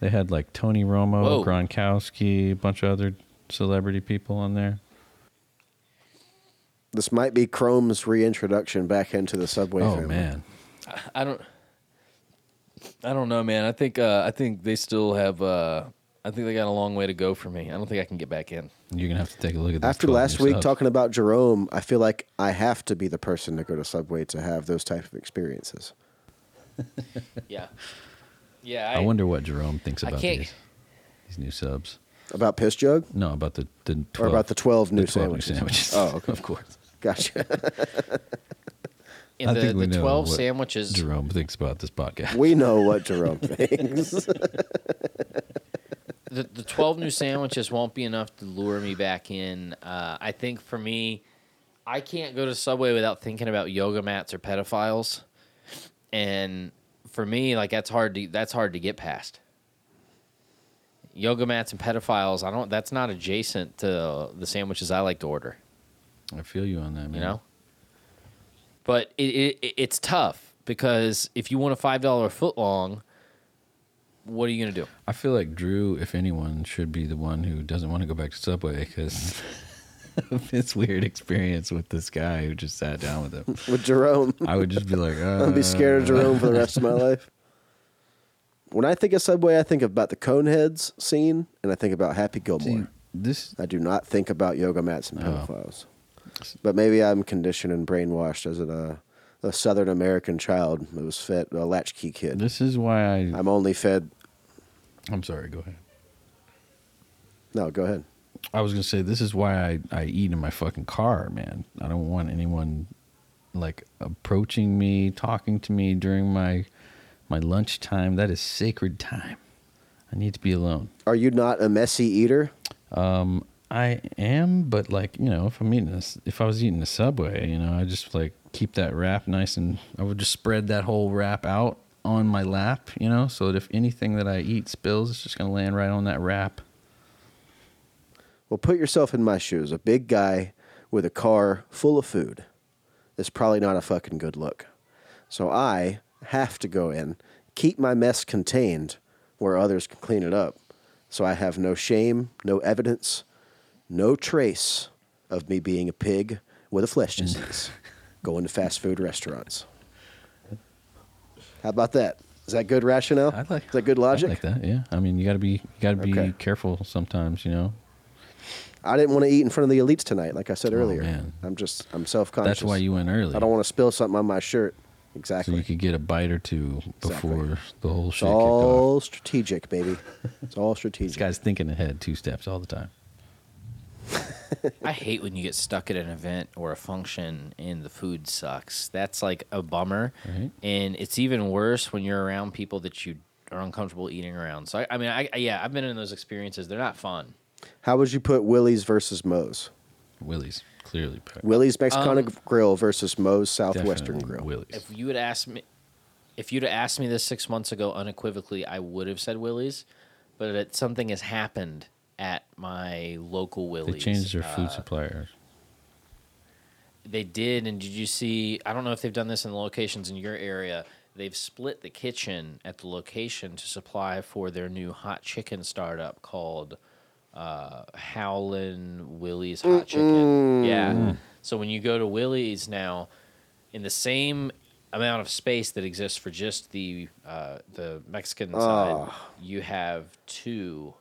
They had like Tony Romo, Whoa. Gronkowski, a bunch of other celebrity people on there. This might be Chrome's reintroduction back into the Subway oh family. man, I don't. I don't know, man. I think. Uh, I think they still have. Uh, I think they got a long way to go for me. I don't think I can get back in. you're gonna have to take a look at this. After last week talking about Jerome, I feel like I have to be the person to go to Subway to have those type of experiences. *laughs* Yeah. Yeah. I, wonder what Jerome thinks about these these new subs. About Piss Jug? No, about the the 12, Or about the 12 new 12 sandwiches? sandwiches. Oh, okay. *laughs* of course. Gotcha. In I the, think we the know twelve what sandwiches. Jerome thinks about this podcast. we know what Jerome thinks. *laughs* the, the 12 new sandwiches won't be enough to lure me back in. Uh, I think for me, I can't go to Subway without thinking about yoga mats or pedophiles, and for me, like that's hard to that's hard to get past. Yoga mats and pedophiles, I don't. That's not adjacent to the sandwiches I like to order. I feel you on that, man. You know, but it, it it's tough because if you want a five dollar foot long, what are you gonna do? I feel like Drew, if anyone, should be the one who doesn't want to go back to Subway because *laughs* of this weird experience with this guy who just sat down with him. *laughs* With Jerome. I would just be like, uh, *laughs* I'd be scared of Jerome for the rest of my life. When I think of Subway, I think about the Coneheads scene, and I think about Happy Gilmore. See, this I do not think about yoga mats and Oh. But maybe I'm conditioned and brainwashed as a, a Southern American child that was fed a latchkey kid. this is why I. I'm only fed. I'm sorry. Go ahead. No, go ahead. I was gonna say this is why I, I eat in my fucking car, man. I don't want anyone like approaching me, talking to me during my my lunchtime. That is sacred time. I need to be alone. Are you not a messy eater? Um, I am, but like you know, if I'm eating this, if I was eating a Subway, you know, I just like keep that wrap nice and I would just spread that whole wrap out on my lap, you know, so that if anything that I eat spills, it's just gonna land right on that wrap. Well, put yourself in my shoes. A big guy with a car full of food is probably not a fucking good look. So I have to go in, keep my mess contained where others can clean it up. So I have no shame, no evidence, no trace of me being a pig with a flesh mm. disease going to fast food restaurants. How about that? Is that good rationale? I like Is that good logic? I like that, yeah. I mean, you got to be you got to be Okay. careful sometimes, you know. I didn't want to eat in front of the elites tonight, like I said Oh, earlier. man. I'm just I'm self conscious. That's why you went early. I don't want to spill something on my shirt. Exactly. So Exactly. you could get a bite or two Exactly. before the whole it's shit kicked off. all strategic, baby. It's all strategic. *laughs* This guy's thinking ahead two steps all the time. I hate when you get stuck at an event or a function and the food sucks. That's like a bummer. Right. And it's even worse when you're around people that you are uncomfortable eating around. So I, I mean, I, I- yeah, I've been in those experiences. They're not fun. How would you put Willy's versus Moe's? Willy's clearly picked. Willy's Mexican Um, Grill versus Moe's Southwestern Grill. Willy's. If you had asked me, if you'd asked me this six months ago unequivocally, I would have said Willy's. But it, something has happened at my local Willy's. they changed their food Uh, suppliers. They did, and did you see? I don't know if they've done this in the locations in your area. They've split the kitchen at the location to supply for their new hot chicken startup called uh, Howlin' Willy's Hot Chicken. Yeah. So when you go to Willy's now, in the same amount of space that exists for just the uh, the Mexican side, you have two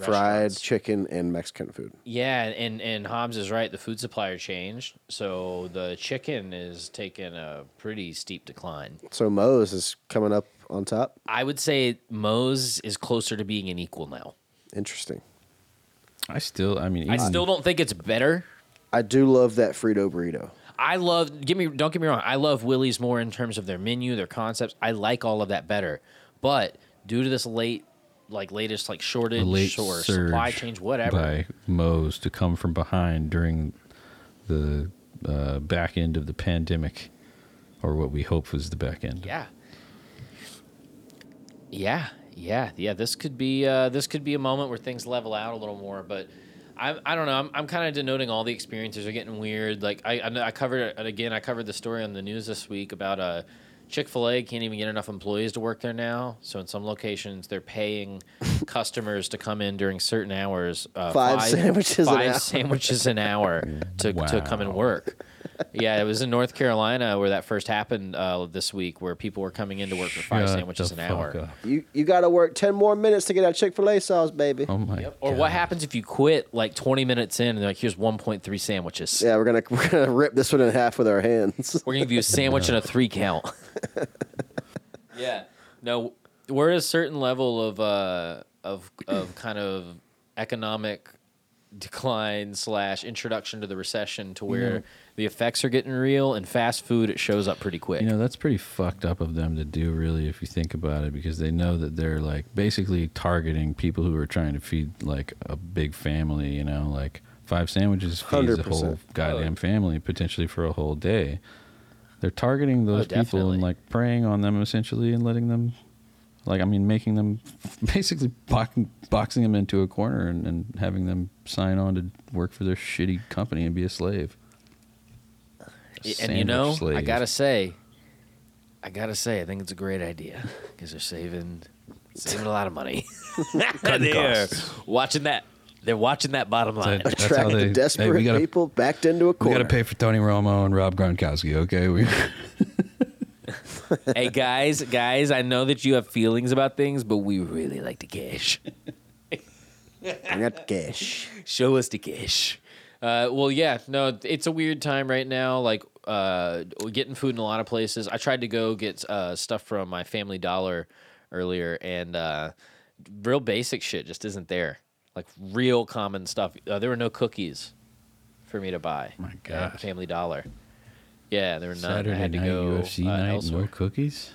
Fried chicken and Mexican food. Yeah, and and Hobbs is right. The food supplier changed, so the chicken is taking a pretty steep decline. So Moe's is coming up on top. I would say Moe's is closer to being an equal now. Interesting. I still, I mean, I still don't think it's better. I do love that Frito burrito. I love. Give me. Don't get me wrong. I love Willy's more in terms of their menu, their concepts. I like all of that better. But due to this late, like latest, like a shortage late or supply change, whatever. by Moe's to come from behind during the uh, back end of the pandemic, or what we hope was the back end. Yeah. Yeah, yeah, yeah. This could be uh, this could be a moment where things level out a little more, but. I, I don't know. I'm, I'm kind of denoting all the experiences are getting weird. Like I I, I covered it again. I covered the story on the news this week about uh, Chick Fil A can't even get enough employees to work there now. So in some locations, they're paying *laughs* customers to come in during certain hours. Uh, Five sandwiches an five hour. sandwiches an hour *laughs* to to come and work. Yeah, it was in North Carolina where that first happened uh, this week, where people were coming in to work for five Shut sandwiches an hour. up. You you got to work ten more minutes to get that Chick Fil A sauce, baby. Oh my! Or what happens if you quit like 20 minutes in and they're like, here's 1.3 sandwiches? Yeah, we're gonna *laughs* we're gonna rip this one in half with our hands. We're gonna give you a *laughs* sandwich and a three count. *laughs* yeah. No, we're at a certain level of uh of of kind of economic decline slash introduction to the recession to where the effects are getting real and fast food it shows up pretty quick. You know, that's pretty fucked up of them to do, really, if you think about it, because they know that they're like basically targeting people who are trying to feed like a big family. You know, like five sandwiches feeds a 100%. whole goddamn family potentially for a whole day. They're targeting oh, those people and like preying on them essentially and letting them, like, I mean, making them *laughs* basically boxing, boxing them into a corner and, and having them sign on to work for their shitty company and be a slave. A and you sandwich know, I gotta say, I gotta say, I think it's a great idea because they're saving saving a lot of money. *laughs* they're watching that. They're watching that bottom line. That's how Attract they- the hey, desperate we gotta- people backed into a corner. We got to pay for Tony Romo and Rob Gronkowski. Okay, we *laughs* *laughs* hey guys, guys, I know that you have feelings about things, but we really like the cash. I got cash. Show us the cash. Uh, well, yeah, no, it's a weird time right now. Like, uh, getting food in a lot of places. I tried to go get uh, stuff from my Family Dollar earlier, and uh, real basic shit just isn't there. Like real common stuff. Uh, there were no cookies for me to buy. My at gosh. Family Dollar. Yeah, there were none. Saturday I had to night go UFC uh, night, elsewhere. no cookies.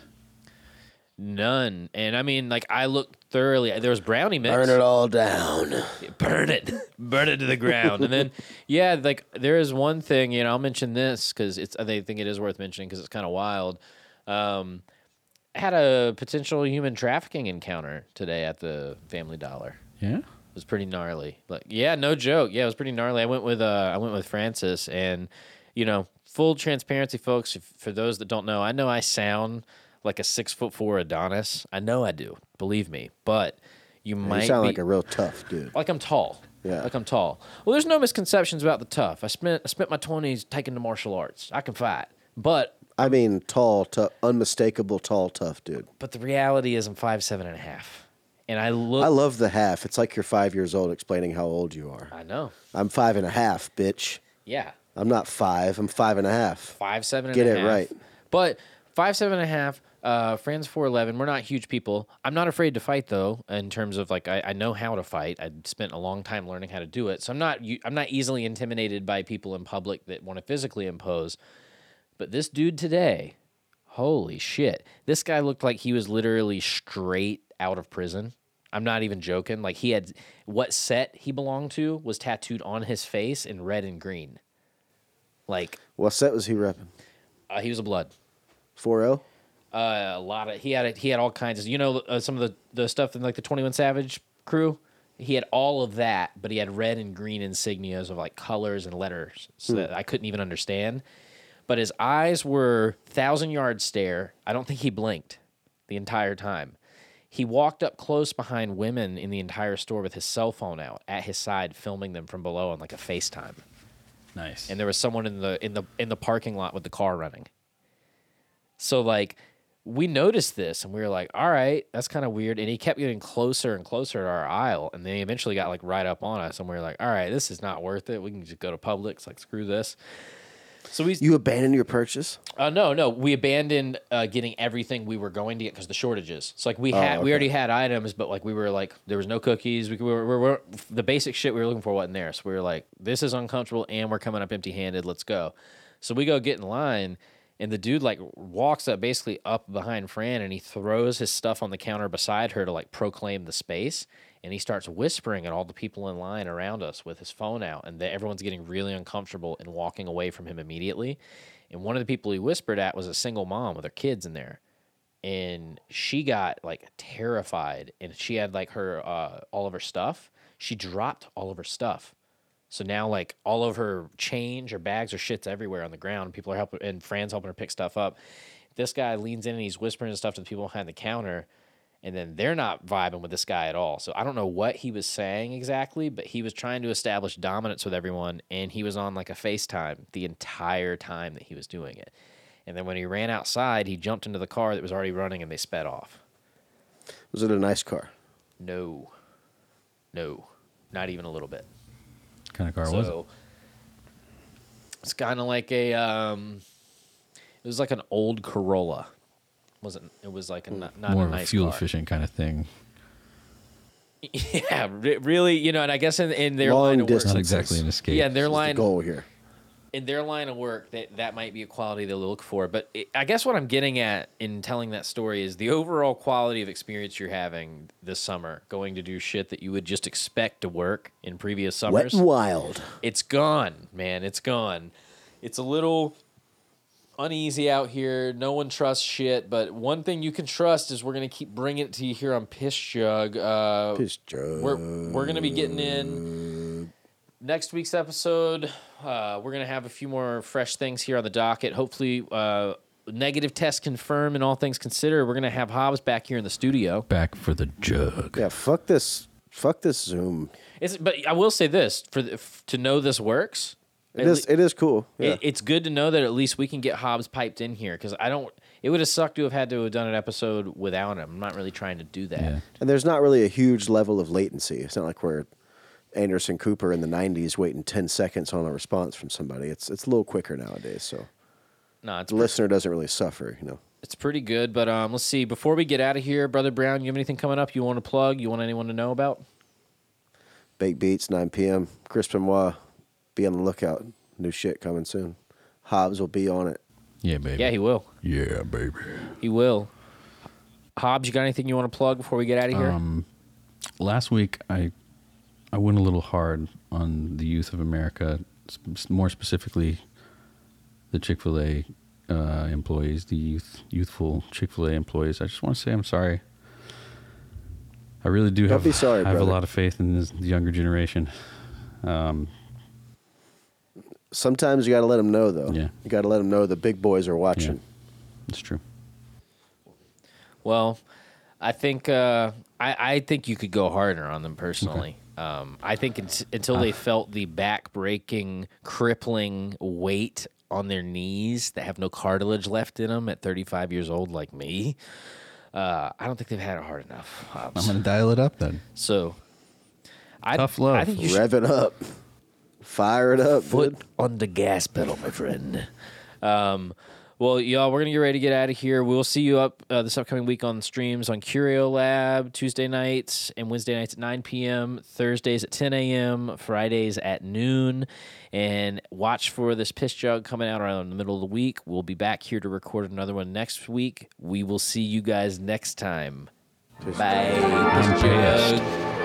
None. And I mean, like, I looked thoroughly. There was brownie mix. Burn it all down. burn it, *laughs* burn it to the ground. And then, *laughs* yeah, like there is one thing, you know, I'll mention this because it's, I think it is worth mentioning because it's kind of wild. Um, had a potential human trafficking encounter today at the Family Dollar. Yeah, It was pretty gnarly. Like, yeah, no joke. Yeah, it was pretty gnarly. I went with uh, I went with Francis, and you know, full transparency, folks. If, for those that don't know, I know I sound like a six foot four Adonis. I know I do. Believe me, but you might You sound be, like a real tough dude. like I'm tall. Yeah. Like I'm tall. Well, there's no misconceptions about the tough. I spent I spent my twenties taking to martial arts. I can fight. But I mean, tall, tough, unmistakable, tall, tough dude. but the reality is I'm five seven and a half. And I look I love the half. It's like you're five years old explaining how old you are. I know. I'm five and a half, bitch. Yeah. I'm not five. I'm five and a half. Five seven and Get a it half. right. But five seven and a half, uh Fran's four eleven. We're not huge people. I'm not afraid to fight though, in terms of like I, I know how to fight. I spent a long time learning how to do it. So I'm not I'm not easily intimidated by people in public that want to physically impose. But this dude today, holy shit. This guy looked like he was literally straight out of prison. I'm not even joking. Like he had what set he belonged to was tattooed on his face in red and green. Like What set was he repping? uh, he was a blood. 4 0? Uh, a lot of he had it. He had all kinds of you know uh, some of the the stuff in like the Twenty One Savage crew. He had all of that, but he had red and green insignias of like colors and letters so that I couldn't even understand. But his eyes were thousand yard stare. I don't think he blinked the entire time. He walked up close behind women in the entire store with his cell phone out at his side, filming them from below on like a FaceTime nice. and there was someone in the in the in the parking lot with the car running. So like we noticed this and we were like, all right, that's kind of weird. And he kept getting closer and closer to our aisle. And then he eventually got like right up on us. And we were like, all right, this is not worth it. We can just go to Publix. Like, screw this. So we, You abandoned your purchase? uh, no, no, we abandoned uh, getting everything we were going to get because the shortages. So like we Oh, had, we already had items, but like we were like, there was no cookies. We, we, were, we were the basic shit we were looking for wasn't there. So we were like, this is uncomfortable, and we're coming up empty handed. Let's go. So we go get in line, and the dude like walks up basically up behind Fran, and he throws his stuff on the counter beside her to like proclaim the space. And he starts whispering at all the people in line around us with his phone out, and the, everyone's getting really uncomfortable and walking away from him immediately. And one of the people he whispered at was a single mom with her kids in there. And she got like terrified and she had like her uh all of her stuff. She dropped all of her stuff. So now like all of her change, her bags, her shit's everywhere on the ground. People are helping and Fran's helping her pick stuff up. This guy leans in and he's whispering stuff to the people behind the counter. And then they're not vibing with this guy at all. So I don't know what he was saying exactly, but he was trying to establish dominance with everyone. And he was on like a FaceTime the entire time that he was doing it. And then when he ran outside, he jumped into the car that was already running and they sped off. Was it a nice car? No. No. Not even a little bit. What kind of car was it? so it's kind of like a um it was like an old Corolla. Wasn't it was like a not, not More a of nice a fuel car. efficient kind of thing. *laughs* Yeah, re- really, you know, and I guess in, in their Long line of work, distance. Not exactly an escape. yeah, in their Is the line goal here. in their line of work, that that might be a quality they'll look for. But it, I guess what I'm getting at in telling that story is the overall quality of experience you're having this summer, going to do shit that you would just expect to work in previous Wet summers. and wild. It's gone, man. It's gone. It's a little uneasy out here. No one trusts shit, but one thing you can trust is we're gonna keep bringing it to you here on Piss Jug. Uh, Piss jug. We're we're gonna be getting in next week's episode. Uh, we're gonna have a few more fresh things here on the docket. Hopefully, uh, negative test confirmed and all things considered. We're gonna have Hobbs back here in the studio. Back for the jug. Yeah, fuck this. Fuck this Zoom. It's, but I will say this for the, f- to know this works. It at is. le- It is cool. Yeah. It, it's good to know that at least we can get Hobbs piped in here because I don't. It would have sucked to have had to have done an episode without him. I'm not really trying to do that. Yeah. and there's not really a huge level of latency. It's not like we're Anderson Cooper in the '90s waiting 10 seconds on a response from somebody. It's it's a little quicker nowadays. So No, it's the pre- listener doesn't really suffer. You know. it's pretty good. But um, let's see. Before we get out of here, brother Brown, you have anything coming up you want to plug? You want anyone to know about? Baked Beats, 9 p.m. Chris Benoit, be on the lookout. New shit coming soon. Hobbs will be on it. Yeah, baby. Yeah, he will. Yeah, baby. He will. Hobbs, you got anything you want to plug before we get out of here? Um, last week I I went a little hard on the youth of America, more specifically the Chick Fil A uh, employees, the youth youthful Chick Fil A employees. I just want to say I'm sorry. I really do Don't have be sorry, have a lot of faith in this, the younger generation. Um, Sometimes you got to let them know, though. Yeah. You got to let them know the big boys are watching. it's true. Well, I think uh, I, I think you could go harder on them personally. Um, I think unt- until Ah. they felt the back-breaking, crippling weight on their knees that have no cartilage left in them at 35 years old, like me, uh, I don't think they've had it hard enough. Hobbs. I'm gonna dial it up then. so, I, Tough love. I think you should Rev it up. Fire it up, foot dude. on the gas pedal, my friend. Um, well, y'all, we're gonna get ready to get out of here. We'll see you up uh, this upcoming week on streams on Curio Lab Tuesday nights and Wednesday nights at 9 p.m., Thursdays at 10 a.m., Fridays at noon. And watch for this piss jug coming out around the middle of the week. We'll be back here to record another one next week. We will see you guys next time. Bye. Piss I'm jug.